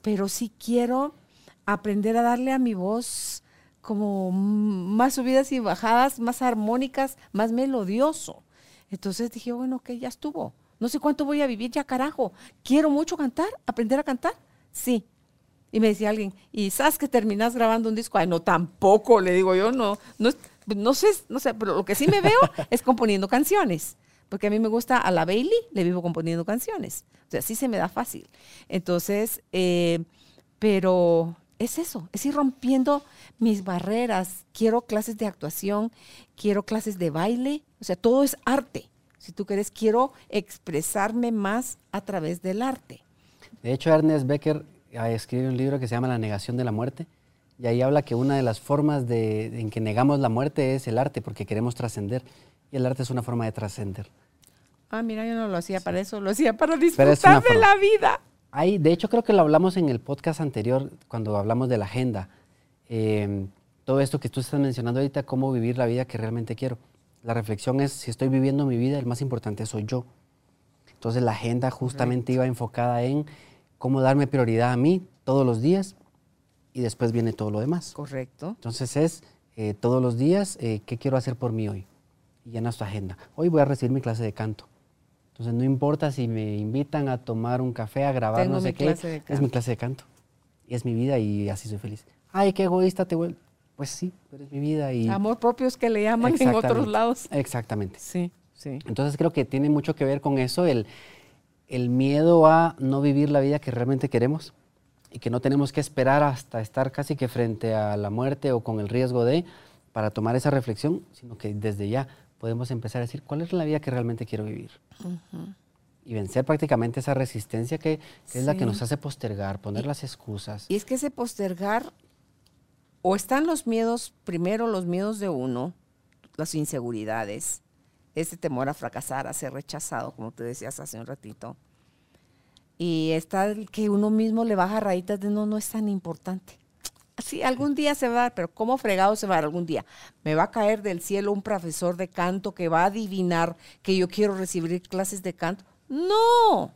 pero sí quiero aprender a darle a mi voz como más subidas y bajadas, más armónicas, más melodioso. Entonces dije, bueno, que ya estuvo. No sé cuánto voy a vivir ya, carajo. Quiero mucho cantar, aprender a cantar. Sí. Y me decía alguien, ¿y sabes que terminas grabando un disco? Ay, no, tampoco, le digo yo, no, no, no sé, no sé, pero lo que sí me veo [laughs] es componiendo canciones. Porque a mí me gusta a la Bailey, le vivo componiendo canciones. O sea, sí se me da fácil. Entonces, eh, pero es eso, es ir rompiendo mis barreras. Quiero clases de actuación, quiero clases de baile, o sea, todo es arte. Si tú quieres, quiero expresarme más a través del arte. De hecho, Ernest Becker ah, escribe un libro que se llama La negación de la muerte. Y ahí habla que una de las formas de, en que negamos la muerte es el arte, porque queremos trascender. Y el arte es una forma de trascender. Ah, mira, yo no lo hacía para eso, lo hacía para disfrutar de la vida. Hay, de hecho, creo que lo hablamos en el podcast anterior, cuando hablamos de la agenda. Eh, todo esto que tú estás mencionando ahorita, cómo vivir la vida que realmente quiero. La reflexión es, si estoy viviendo mi vida, el más importante soy yo. Entonces la agenda justamente iba enfocada en cómo darme prioridad a mí todos los días y después viene todo lo demás. Correcto. Entonces es eh, todos los días, eh, ¿qué quiero hacer por mí hoy? Y llenas tu agenda. Hoy voy a recibir mi clase de canto. Entonces no importa si me invitan a tomar un café, a grabar, Tengo no sé mi qué, clase de es canto. mi clase de canto. Y es mi vida y así soy feliz. Ay, qué egoísta te vuelves. Pues sí, pero es mi vida y... Amor propio es que le llaman en otros lados. Exactamente. Sí, sí. Entonces creo que tiene mucho que ver con eso, el, el miedo a no vivir la vida que realmente queremos y que no tenemos que esperar hasta estar casi que frente a la muerte o con el riesgo de para tomar esa reflexión, sino que desde ya podemos empezar a decir cuál es la vida que realmente quiero vivir. Y vencer prácticamente esa resistencia que, que es la que nos hace postergar, poner las excusas. Y es que ese postergar, o están los miedos, primero los miedos de uno, las inseguridades, ese temor a fracasar, a ser rechazado, como tú decías hace un ratito. Y está que uno mismo le baja rayitas de no, no es tan importante. Sí, algún día se va a dar, pero ¿cómo fregado se va a dar algún día? Me va a caer del cielo un profesor de canto que va a adivinar que yo quiero recibir clases de canto. No,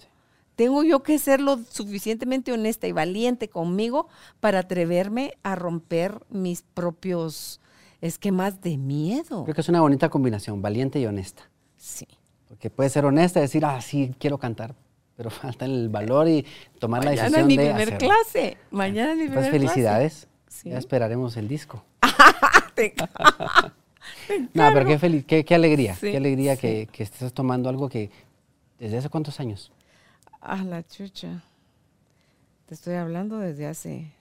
tengo yo que ser lo suficientemente honesta y valiente conmigo para atreverme a romper mis propios esquemas de miedo. Creo que es una bonita combinación, valiente y honesta. Sí. Porque puede ser honesta y decir, ah, sí, quiero cantar, pero [laughs] falta el valor y tomar la Mañana decisión mi de primer hacerlo. clase. Mañana mi primer Pues felicidades. Sí. Ya esperaremos el disco. [laughs] clase. [laughs] No, pero qué, feliz, qué, qué alegría, Sí, qué alegría sí. que, que estés tomando algo que desde hace cuántos años. Ah, la chucha. Te estoy hablando desde hace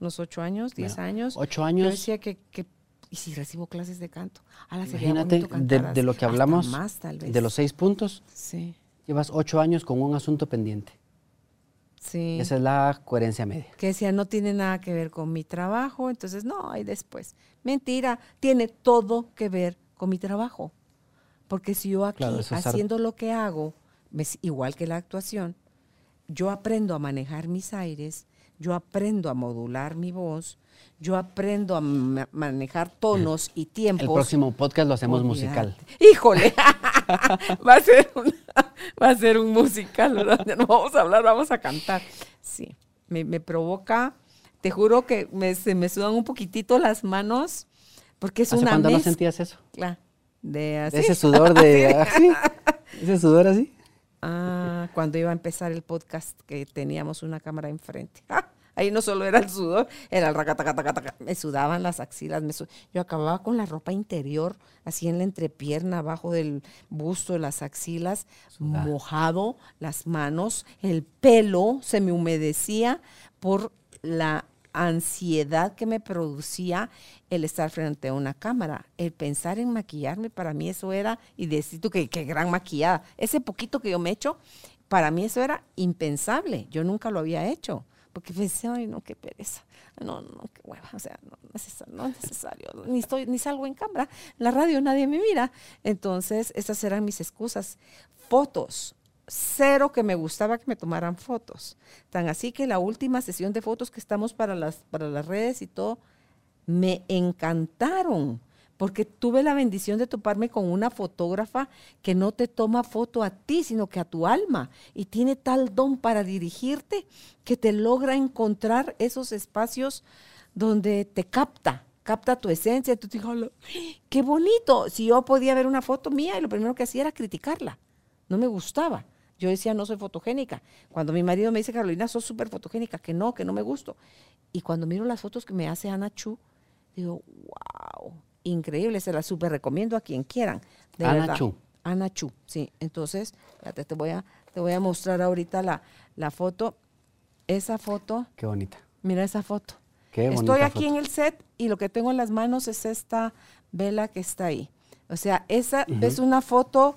unos ocho años, diez Bueno, años. ocho Yo años. decía que, que- ¿y si recibo clases de canto? Ala, sería Imagínate, de, lo que hablamos, más, tal vez. de los seis puntos, Sí, llevas ocho años con un asunto pendiente. sí. Esa es la coherencia media. que decía no tiene nada que ver con mi trabajo, entonces no, hay después. Mentira, tiene todo que ver con mi trabajo. Porque si yo aquí, Claro, haciendo lo que hago, igual que la actuación, yo aprendo a manejar mis aires, yo aprendo a modular mi voz, yo aprendo a ma- manejar tonos y tiempos. El próximo podcast lo hacemos musical. Híjole, [laughs] va a ser un, va a ser un musical, ¿verdad? Ya No vamos a hablar, vamos a cantar. Sí, me, me provoca, te juro que me, se me sudan un poquitito las manos, porque es ¿Hace una cuándo no sentías eso? de así. Ese sudor de... [laughs] así, Ese sudor así. Ah, cuando iba a empezar el podcast que teníamos una cámara enfrente. ¡Ah! [laughs] Ahí no solo era el sudor, era el racatacatacataca. Me sudaban las axilas. me su- Yo acababa con la ropa interior, así en la entrepierna, abajo del busto de las axilas, mojado, las manos, el pelo se me humedecía por la ansiedad que me producía el estar frente a una cámara. El pensar en maquillarme, para mí eso era, y decir tú que, gran maquillada, ese poquito que yo me echo, para mí eso era impensable. Yo nunca lo había hecho. Porque pensé, ay, no, qué pereza. No, no, qué hueva. O sea, no, no es necesario. Ni, estoy, ni salgo en cámara. La radio nadie me mira. Entonces, esas eran mis excusas. Fotos cero que me gustaba que me tomaran fotos. Tan así que la última sesión de fotos que estamos para las, para las redes y todo, me encantaron, porque tuve la bendición de toparme con una fotógrafa que no te toma foto a ti, sino que a tu alma, y tiene tal don para dirigirte que te logra encontrar esos espacios donde te capta, capta tu esencia. Tú te dices, qué bonito. Si yo podía ver una foto mía y lo primero que hacía era criticarla, no me gustaba. Yo decía, no soy fotogénica. Cuando mi marido me dice, Carolina, sos súper fotogénica, que no, que no me gusto. Y cuando miro las fotos que me hace Ana Chu, digo, wow, increíble, se las súper recomiendo a quien quieran. De Ana Chu. Ana Chu, sí. Entonces, fíjate, te voy a, te voy a mostrar ahorita la, la foto. Esa foto. Qué bonita. Mira esa foto. Qué bonita Estoy aquí en el set y lo que tengo en las manos es esta vela que está ahí. O sea, esa es una foto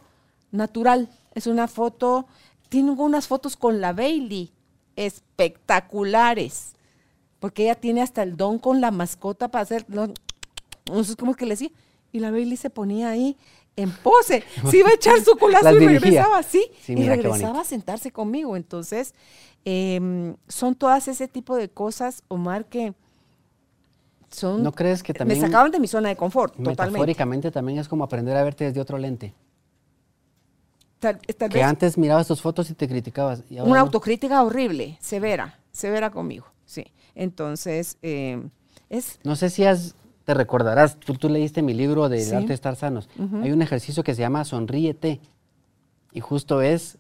natural es una foto, tiene unas fotos con la Bailey espectaculares, porque ella tiene hasta el don con la mascota para hacer, no, sé cómo que le decía, y la Bailey se ponía ahí en pose, se iba a echar su culazo y regresaba así, y regresaba a sentarse conmigo. Entonces, em, son todas ese tipo de cosas, Omar, que son... ¿No crees que también... Me sacaban de mi zona de confort, Metafóricamente también es como aprender a verte desde otro lente que antes mirabas tus fotos y te criticabas. una autocrítica horrible, severa, severa conmigo, sí. Entonces, eh, es... No sé si has, te recordarás, tú, leíste mi libro de arte de estar sanos. Hay un ejercicio que se llama Sonríete y justo es,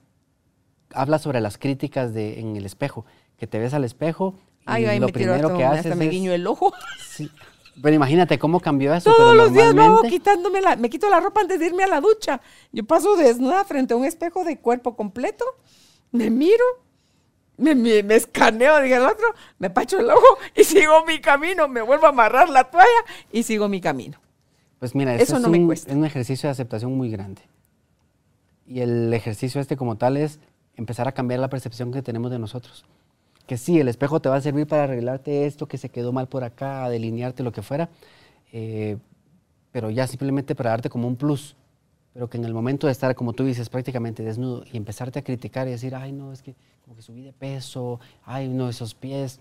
habla sobre las críticas de, en el espejo, que te ves al espejo y lo primero que haces me guiño el ojo. Sí, [laughs] pero imagínate cómo cambió eso. Todos los días me hago quitándome la, me quito la ropa antes de irme a la ducha. Yo paso desnuda frente a un espejo de cuerpo completo, me miro, me, me, escaneo, dije el otro, me pacho el ojo y [laughs] sigo mi camino, me vuelvo a amarrar la toalla y sigo mi camino. Pues mira, eso no es, me cuesta. es un ejercicio de aceptación muy grande. Y el ejercicio este como tal es empezar a cambiar la percepción que tenemos de nosotros que sí, el espejo te va a servir para arreglarte esto que se quedó mal por acá, delinearte lo que fuera, eh, pero ya simplemente para darte como un plus. Pero que en el momento de estar, como tú dices, prácticamente desnudo y empezarte a criticar y decir, ay, no, es que como que subí de peso, ay, no, esos pies.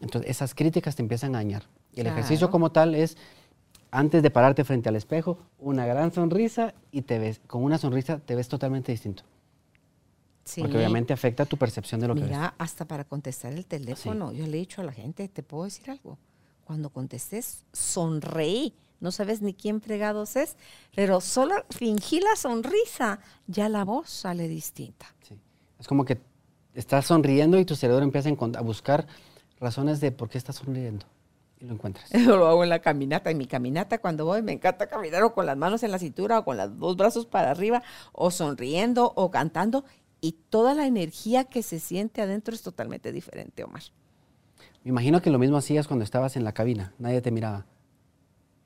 Entonces, esas críticas te empiezan a dañar. Y el ejercicio como tal es, antes de pararte frente al espejo, una gran sonrisa y te ves, con una sonrisa te ves totalmente distinto. Porque obviamente afecta tu percepción de lo que ves. Mira, hasta para contestar el teléfono, yo le he dicho a la gente, ¿te puedo decir algo? Cuando contestes, sonreí. No sabes ni quién fregados es, pero solo fingí la sonrisa, ya la voz sale distinta. Sí. Es como que estás sonriendo y tu cerebro empieza a buscar razones de por qué estás sonriendo y lo encuentras. Eso [laughs] lo hago en la caminata. En mi caminata, cuando voy, me encanta caminar o con las manos en la cintura o con los dos brazos para arriba o sonriendo o cantando y toda la energía que se siente adentro es totalmente diferente, Omar. Me imagino que lo mismo hacías cuando estabas en la cabina, nadie te miraba.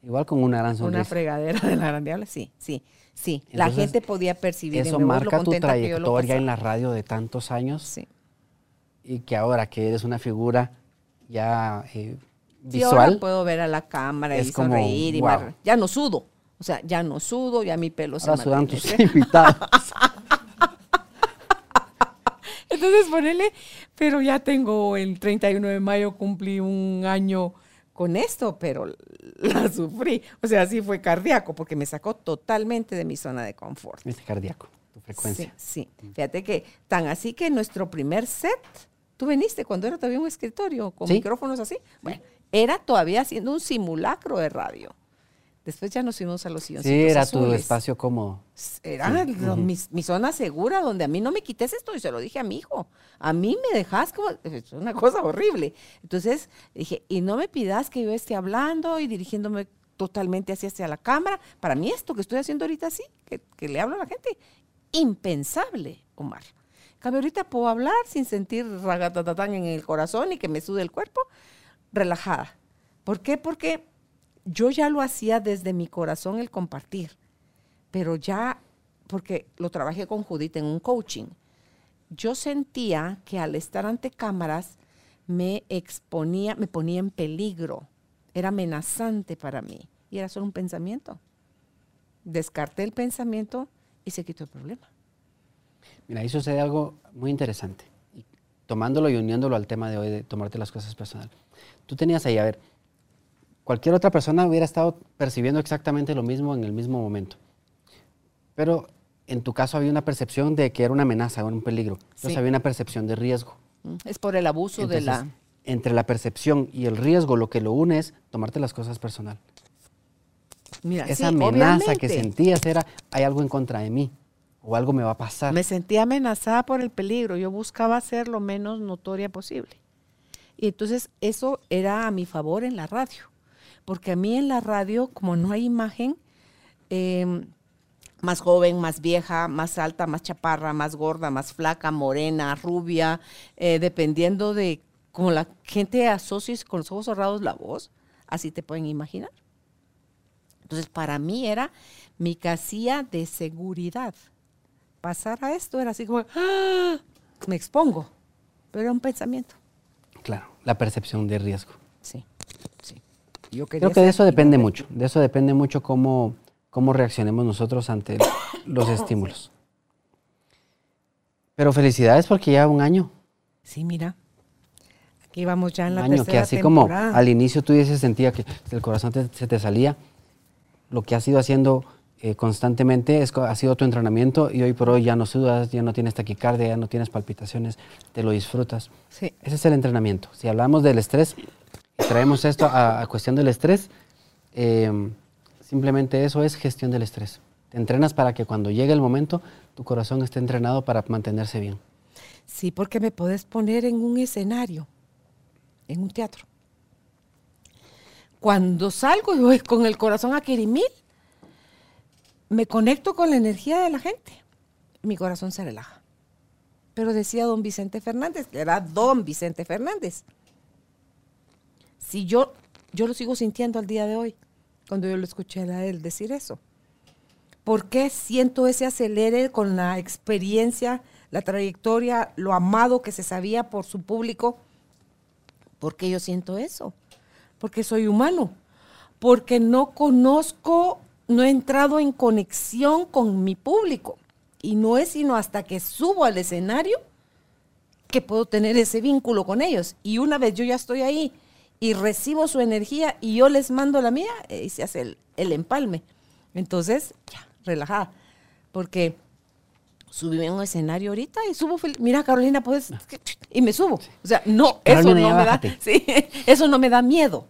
Igual con una gran sonrisa. Una fregadera de la gran sí, sí, sí. la gente podía percibir. Eso marca tu trayectoria en la radio de tantos años. Sí. Y que ahora que eres una figura ya eh, visual. ahora puedo ver a la cámara y sonreír y ya no sudo. O sea, ya no sudo, ya mi pelo ahora se sudan tus [laughs] invitados. [laughs] Entonces ponele, pero ya tengo el 31 de mayo, cumplí un año con esto, pero la sufrí. O sea, sí fue cardíaco, porque me sacó totalmente de mi zona de confort. Es cardíaco, tu frecuencia. Sí, sí. Fíjate que tan así que nuestro primer set, tú viniste cuando era todavía un escritorio con micrófonos así. Bueno, era todavía haciendo un simulacro de radio. Después ya nos fuimos a los silloncitos Sí, era tu espacio como... Era mi, zona segura, donde a mí no me quites esto, y se lo dije a mi hijo. A mí me dejas como... Es una cosa horrible. Entonces dije, y no me pidas que yo esté hablando y dirigiéndome totalmente hacia, hacia la cámara. Para mí esto que estoy haciendo ahorita así, que, que le hablo a la gente, impensable, Omar. Cambio, ahorita puedo hablar sin sentir ragatatán en el corazón y que me sude el cuerpo relajada. ¿Por qué? Porque yo ya lo hacía desde mi corazón el compartir, pero ya, porque lo trabajé con Judith en un coaching, yo sentía que al estar ante cámaras me exponía, me ponía en peligro, era amenazante para mí y era solo un pensamiento. Descarté el pensamiento y se quitó el problema. Mira, ahí sucede algo muy interesante, tomándolo y uniéndolo al tema de hoy de tomarte las cosas personal. Tú tenías ahí, a ver, cualquier otra persona hubiera estado percibiendo exactamente lo mismo en el mismo momento. Pero en tu caso había una percepción de que era una amenaza, era un peligro. Entonces había una percepción de riesgo. Mm, es por el abuso de la... Entre la percepción y el riesgo, lo que lo une es tomarte las cosas personal. Mira, Esa amenaza que sentías era, hay algo en contra de mí o algo me va a pasar. Me sentía amenazada por el peligro. Yo buscaba ser lo menos notoria posible. Y entonces eso era a mi favor en la radio. Porque a mí en la radio, como no hay imagen, em, más joven, más vieja, más alta, más chaparra, más gorda, más flaca, morena, rubia, eh, dependiendo de cómo la gente asocia con los ojos cerrados la voz, así te pueden imaginar. Entonces, para mí era mi casilla de seguridad. Pasar a esto era así como, ¡ah! me expongo, pero era un pensamiento. Claro, la percepción de riesgo. Sí, sí. Yo Creo que de eso depende mucho, de eso depende mucho cómo cómo reaccionemos nosotros ante [coughs] los estímulos. Pero felicidades porque ya un año. Sí, mira. Aquí vamos ya en la un año que así como al inicio tú dices sentía que el corazón se te salía, lo que has ido haciendo eh, constantemente es, ha sido tu entrenamiento y hoy por hoy ya no sudas, ya no tienes taquicardia, ya no tienes palpitaciones, te lo disfrutas. Sí. Ese es el entrenamiento. Si hablamos del estrés traemos esto a, cuestión del estrés, eh, Simplemente eso es gestión del estrés. Te entrenas para que cuando llegue el momento, tu corazón esté entrenado para mantenerse bien. Sí, porque me puedes poner en un escenario, en un teatro. Cuando salgo y voy con el corazón a Quirimil, me conecto con la energía de la gente. Mi corazón se relaja. Pero decía don Vicente Fernández, era don Vicente Fernández. Si yo, yo lo sigo sintiendo al día de hoy cuando yo lo escuché a él decir eso. ¿Por qué siento ese acelere con la experiencia, la trayectoria, lo amado que se sabía por su público? ¿Por qué yo siento eso? Porque soy humano, porque no conozco, no he entrado en conexión con mi público. Y no es sino hasta que subo al escenario que puedo tener ese vínculo con ellos. Y una vez yo ya estoy ahí y recibo su energía y yo les mando la mía y se hace el, empalme. Entonces, ya, relajada. Porque subí en un escenario ahorita y subo, mira Carolina, pues, y me subo. O sea, no, eso no me da, [laughs] sí, eso no me da miedo.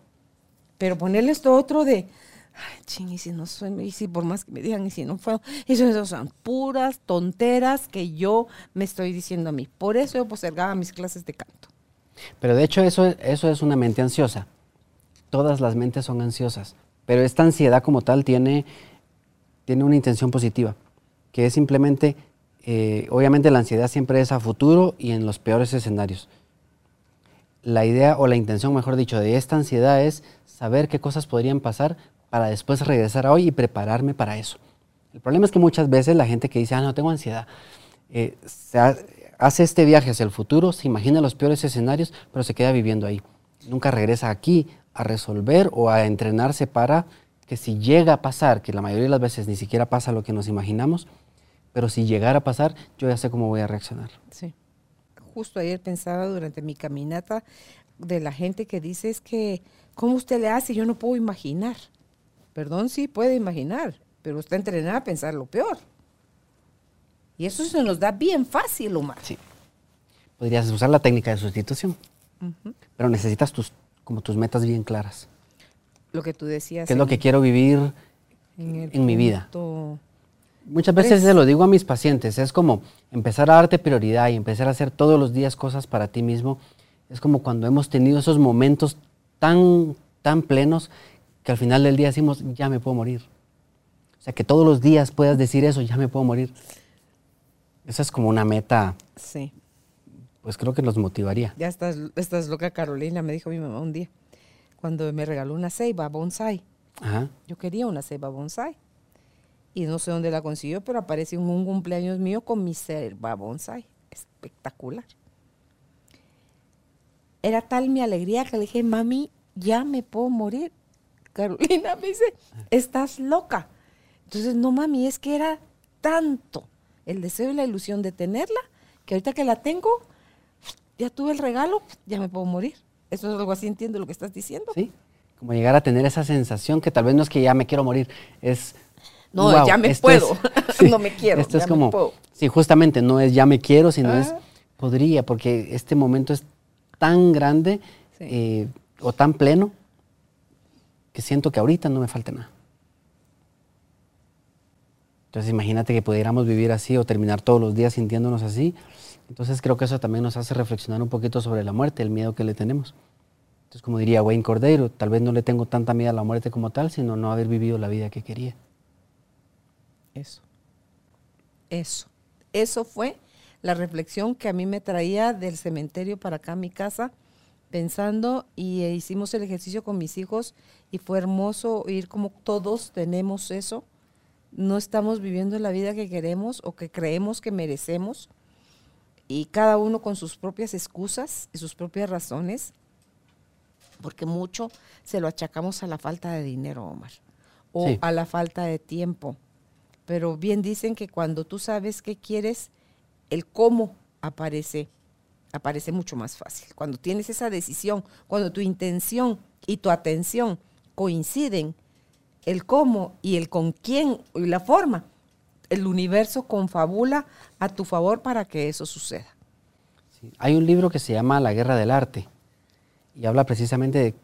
Pero ponerle esto otro de, ay, ching, y si no suena, y si por más que me digan, y si no fue, eso, eso son puras tonteras que yo me estoy diciendo a mí. Por eso yo postergaba mis clases de canto. Pero de hecho eso, eso es una mente ansiosa. Todas las mentes son ansiosas. Pero esta ansiedad como tal tiene, tiene una intención positiva, que es simplemente, eh, obviamente la ansiedad siempre es a futuro y en los peores escenarios. La idea o la intención, mejor dicho, de esta ansiedad es saber qué cosas podrían pasar para después regresar a hoy y prepararme para eso. El problema es que muchas veces la gente que dice, ah, no, tengo ansiedad, eh, se, hace este viaje hacia el futuro, se imagina los peores escenarios, pero se queda viviendo ahí. Nunca regresa aquí a resolver o a entrenarse para que si llega a pasar, que la mayoría de las veces ni siquiera pasa lo que nos imaginamos, pero si llegara a pasar, yo ya sé cómo voy a reaccionar. Sí. Justo ayer pensaba durante mi caminata de la gente que dice es que, ¿cómo usted le hace? Yo no puedo imaginar. Perdón, sí puede imaginar, pero está entrenada a pensar lo peor. Y eso se nos da bien fácil, Omar. Sí. Podrías usar la técnica de sustitución, pero necesitas tus, como tus metas bien claras. Lo que tú decías. ¿Qué es lo que quiero vivir en, mi vida? Muchas veces se lo digo a mis pacientes, es como empezar a darte prioridad y empezar a hacer todos los días cosas para ti mismo. Es como cuando hemos tenido esos momentos tan, tan plenos que al final del día decimos, ya me puedo morir. O sea, que todos los días puedas decir eso, ya me puedo morir. Esa es como una meta. Sí. Pues creo que nos motivaría. Ya estás, estás loca, Carolina, me dijo mi mamá un día. cuando me regaló una ceiba bonsai. Ajá. Yo quería una ceiba bonsai. Y no sé dónde la consiguió, pero apareció en un cumpleaños mío con mi ceiba bonsai. Espectacular. Era tal mi alegría que le dije, mami, ya me puedo morir. Carolina me dice, estás loca. Entonces, no, mami, es que era tanto el deseo y la ilusión de tenerla, que ahorita que la tengo, ya tuve el regalo, ya me puedo morir. Eso es algo así, entiendo lo que estás diciendo. Sí. Como llegar a tener esa sensación que tal vez no es que ya me quiero morir, es. No, "Wow, ya me puedo. es- [laughs] [laughs] sí, no me quiero. Esto es me como. puedo. Sí, justamente no es ya me quiero, sino es Ah. podría, porque este momento es tan grande Sí. eh, o tan pleno que siento que ahorita no me falta nada. Entonces imagínate que pudiéramos vivir así o terminar todos los días sintiéndonos así. Entonces creo que eso también nos hace reflexionar un poquito sobre la muerte, el miedo que le tenemos. Entonces como diría Wayne Cordeiro, tal vez no le tengo tanta miedo a la muerte como tal, sino no haber vivido la vida que quería. Eso. Eso. Eso fue la reflexión que a mí me traía del cementerio para acá a mi casa, pensando y eh, hicimos el ejercicio con mis hijos y fue hermoso oír como todos tenemos eso. No estamos viviendo la vida que queremos o que creemos que merecemos y cada uno con sus propias excusas y sus propias razones, porque mucho se lo achacamos a la falta de dinero, Omar, o Sí. a la falta de tiempo. Pero bien dicen que cuando tú sabes qué quieres, el cómo aparece, aparece mucho más fácil. Cuando tienes esa decisión, cuando tu intención y tu atención coinciden, el cómo y el con quién y la forma, el universo confabula a tu favor para que eso suceda. Hay un libro que se llama La Guerra del Arte y habla precisamente de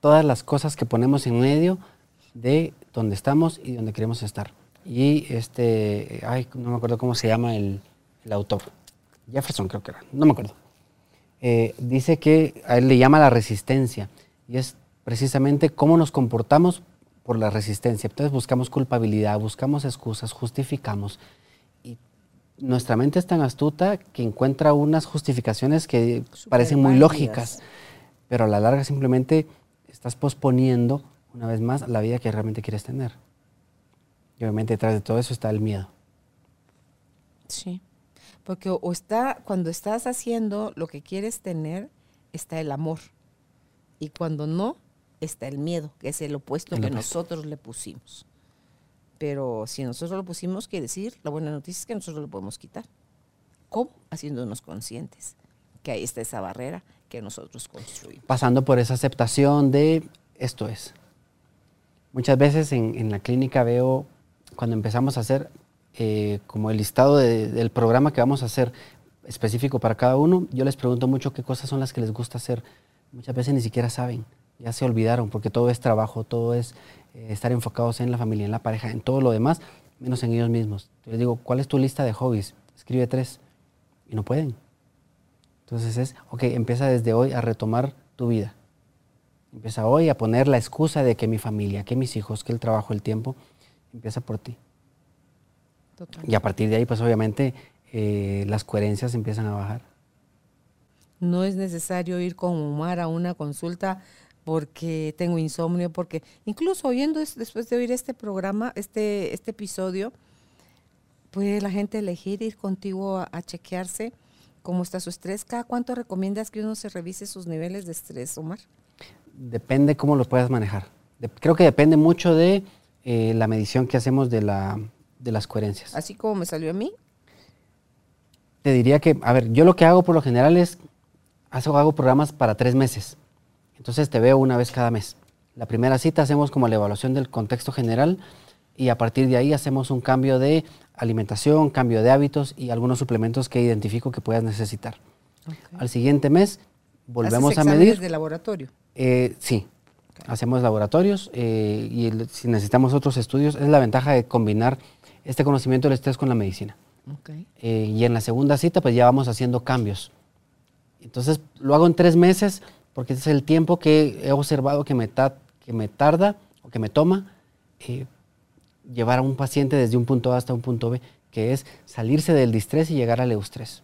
todas las cosas que ponemos en medio de donde estamos y donde queremos estar. Y este, ay, no me acuerdo cómo se llama el, el autor. Jefferson creo que era, no me acuerdo. Eh, dice que a él le llama la resistencia y es precisamente cómo nos comportamos por la resistencia. Entonces buscamos culpabilidad, buscamos excusas, justificamos y nuestra mente es tan astuta que encuentra unas justificaciones que parecen muy válidas. lógicas, pero a la larga simplemente estás posponiendo una vez más la vida que realmente quieres tener. Y obviamente detrás de todo eso está el miedo. Sí. Porque o está, cuando estás haciendo lo que quieres tener, está el amor. Y cuando no, está el miedo, que es el opuesto El que opuesto. nosotros le pusimos. Pero si nosotros lo pusimos, quiere decir, la buena noticia es que nosotros lo podemos quitar. ¿Cómo? Haciéndonos conscientes que ahí está esa barrera que nosotros construimos. Pasando por esa aceptación de esto es. Muchas veces en, en la clínica veo, cuando empezamos a hacer eh, como el listado de- del programa que vamos a hacer específico para cada uno, yo les pregunto mucho qué cosas son las que les gusta hacer. Muchas veces ni siquiera saben, ya se olvidaron, porque todo es trabajo, todo es eh, estar enfocados en la familia, en la pareja, en todo lo demás, menos en ellos mismos. Yo les digo, ¿cuál es tu lista de hobbies? Escribe tres. Y no pueden. Entonces es, ok, empieza desde hoy a retomar tu vida. Empieza hoy a poner la excusa de que mi familia, que mis hijos, que el trabajo, el tiempo, empieza por ti. Total. Y a partir de ahí, pues obviamente eh, las coherencias empiezan a bajar. No es necesario ir con Omar a una consulta porque tengo insomnio, porque incluso oyendo es- después de oír este programa, este, este episodio, puede la gente elegir ir contigo a, a chequearse cómo está su estrés. ¿Cada cuánto recomiendas que uno se revise sus niveles de estrés, Omar? Depende cómo lo puedas manejar. De- creo que depende mucho de eh, la medición que hacemos de, la, de las coherencias. Así como me salió a mí. Te diría que, a ver, yo lo que hago por lo general es, hago, hago programas para tres meses. Entonces te veo una vez cada mes. La primera cita hacemos como la evaluación del contexto general y a partir de ahí hacemos un cambio de alimentación, cambio de hábitos y algunos suplementos que identifico que puedas necesitar. Al siguiente mes volvemos ¿Haces a medir. de laboratorio. Eh, sí, hacemos laboratorios eh, y el- si necesitamos otros estudios, es la ventaja de combinar este conocimiento del estrés con la medicina. Eh, y en la segunda cita, pues ya vamos haciendo cambios. Entonces, lo hago en tres meses porque ese es el tiempo que he observado que me, ta- que me tarda o que me toma eh, llevar a un paciente desde un punto A hasta un punto B, que es salirse del distrés y llegar al eustrés.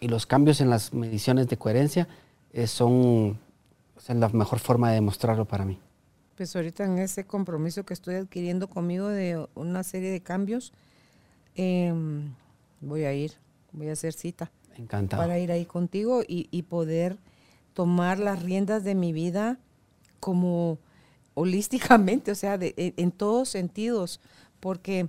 Y los cambios en las mediciones de coherencia eh, son, es la mejor forma de demostrarlo para mí. Pues ahorita en ese compromiso que estoy adquiriendo conmigo de una serie de cambios, em, voy a ir, voy a hacer cita. Encantado. Para ir ahí contigo y, y poder tomar las riendas de mi vida como holísticamente, o sea, de, en, en todos sentidos, porque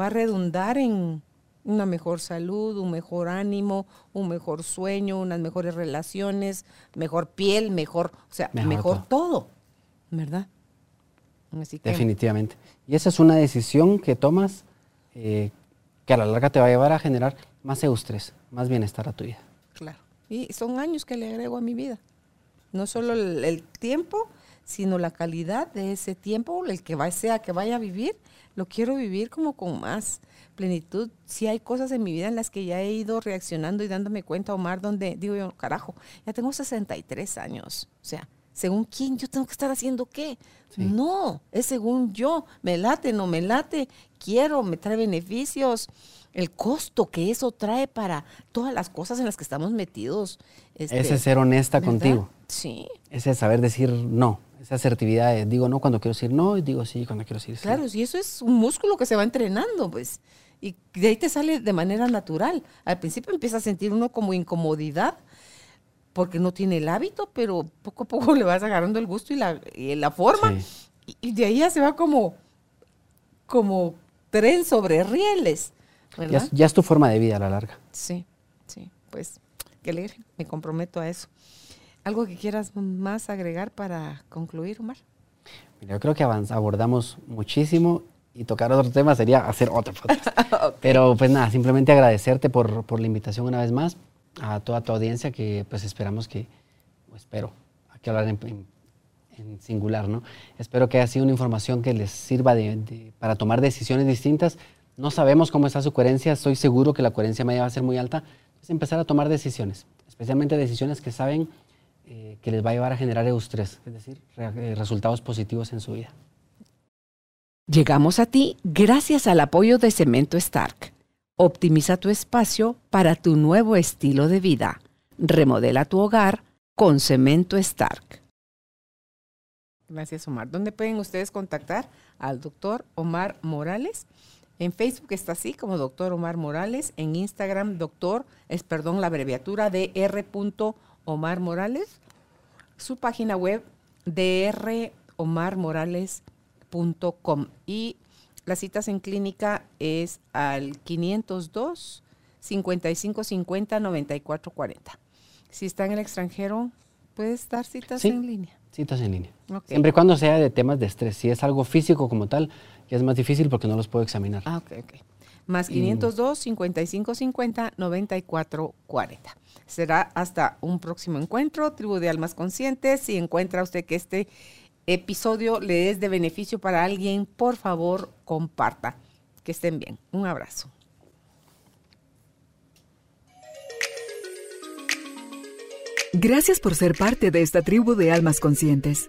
va a redundar en una mejor salud, un mejor ánimo, un mejor sueño, unas mejores relaciones, mejor piel, mejor, o sea, Mejor mejor, todo, ¿verdad? Así que, Definitivamente. Y esa es una decisión que tomas eh, que a la larga te va a llevar a generar más eustrés, más bienestar a tu vida. claro. Y son años que le agrego a mi vida. No solo el, el tiempo, sino la calidad de ese tiempo, el que va, sea que vaya a vivir, lo quiero vivir como con más plenitud. Sí hay cosas en mi vida en las que ya he ido reaccionando y dándome cuenta, Omar, donde digo yo, carajo, ya tengo 63 años. O sea, según quién yo tengo que estar haciendo qué. Sí. No, es según yo. Me late, no me late, quiero, me trae beneficios. El costo que eso trae para todas las cosas en las que estamos metidos. este, Ese es ser honesta ¿verdad? contigo. Sí. Ese es saber decir no. Esa asertividad de digo no cuando quiero decir no y digo sí cuando quiero decir sí. Claro, si eso es un músculo que se va entrenando, pues. Y de ahí te sale de manera natural. Al principio empieza a sentir uno como incomodidad porque no tiene el hábito, pero poco a poco [laughs] le vas agarrando el gusto y la, y la forma. Sí. Y, y de ahí ya se va como, como tren sobre rieles, Ya, es, ya es tu forma de vida a la larga. Sí, sí, pues qué alegre, me comprometo a eso. ¿Algo que quieras más agregar para concluir, Omar? Mira, yo creo que avanz- abordamos muchísimo y tocar otro tema sería hacer otro podcast. [laughs] Pero pues nada, simplemente agradecerte por, por la invitación una vez más a toda tu audiencia que pues esperamos que, o espero, hay que hablar en, en- en singular, ¿no? Espero que haya sido una información que les sirva de- de- para tomar decisiones distintas. No sabemos cómo está su coherencia, estoy seguro que la coherencia media va a ser muy alta. Es empezar a tomar decisiones, especialmente decisiones que saben eh, que les va a llevar a generar eustrés, es decir, re- eh, resultados positivos en su vida. Llegamos a ti gracias al apoyo de Cemento Stark. Optimiza tu espacio para tu nuevo estilo de vida. Remodela tu hogar con Cemento Stark. Gracias, Omar. ¿Dónde pueden ustedes contactar al doctor Omar Morales? En Facebook está así como doctor Omar Morales. En Instagram, doctor, es perdón, la abreviatura de R. Omar Morales. Su página web, dromarmorales.com. Y las citas en clínica es al 502 5550 9440. Si está en el extranjero, puedes dar citas Sí. en línea. Citas en línea. Siempre y cuando sea de temas de estrés. Si es algo físico como tal, ya es más difícil porque no los puedo examinar. Ah, ok, ok. Más Y- 502 5550 9440. Será hasta un próximo encuentro, Tribu de Almas Conscientes. Si encuentra usted que este episodio le es de beneficio para alguien, por favor, comparta. Que estén bien. Un abrazo. Gracias por ser parte de esta tribu de almas conscientes.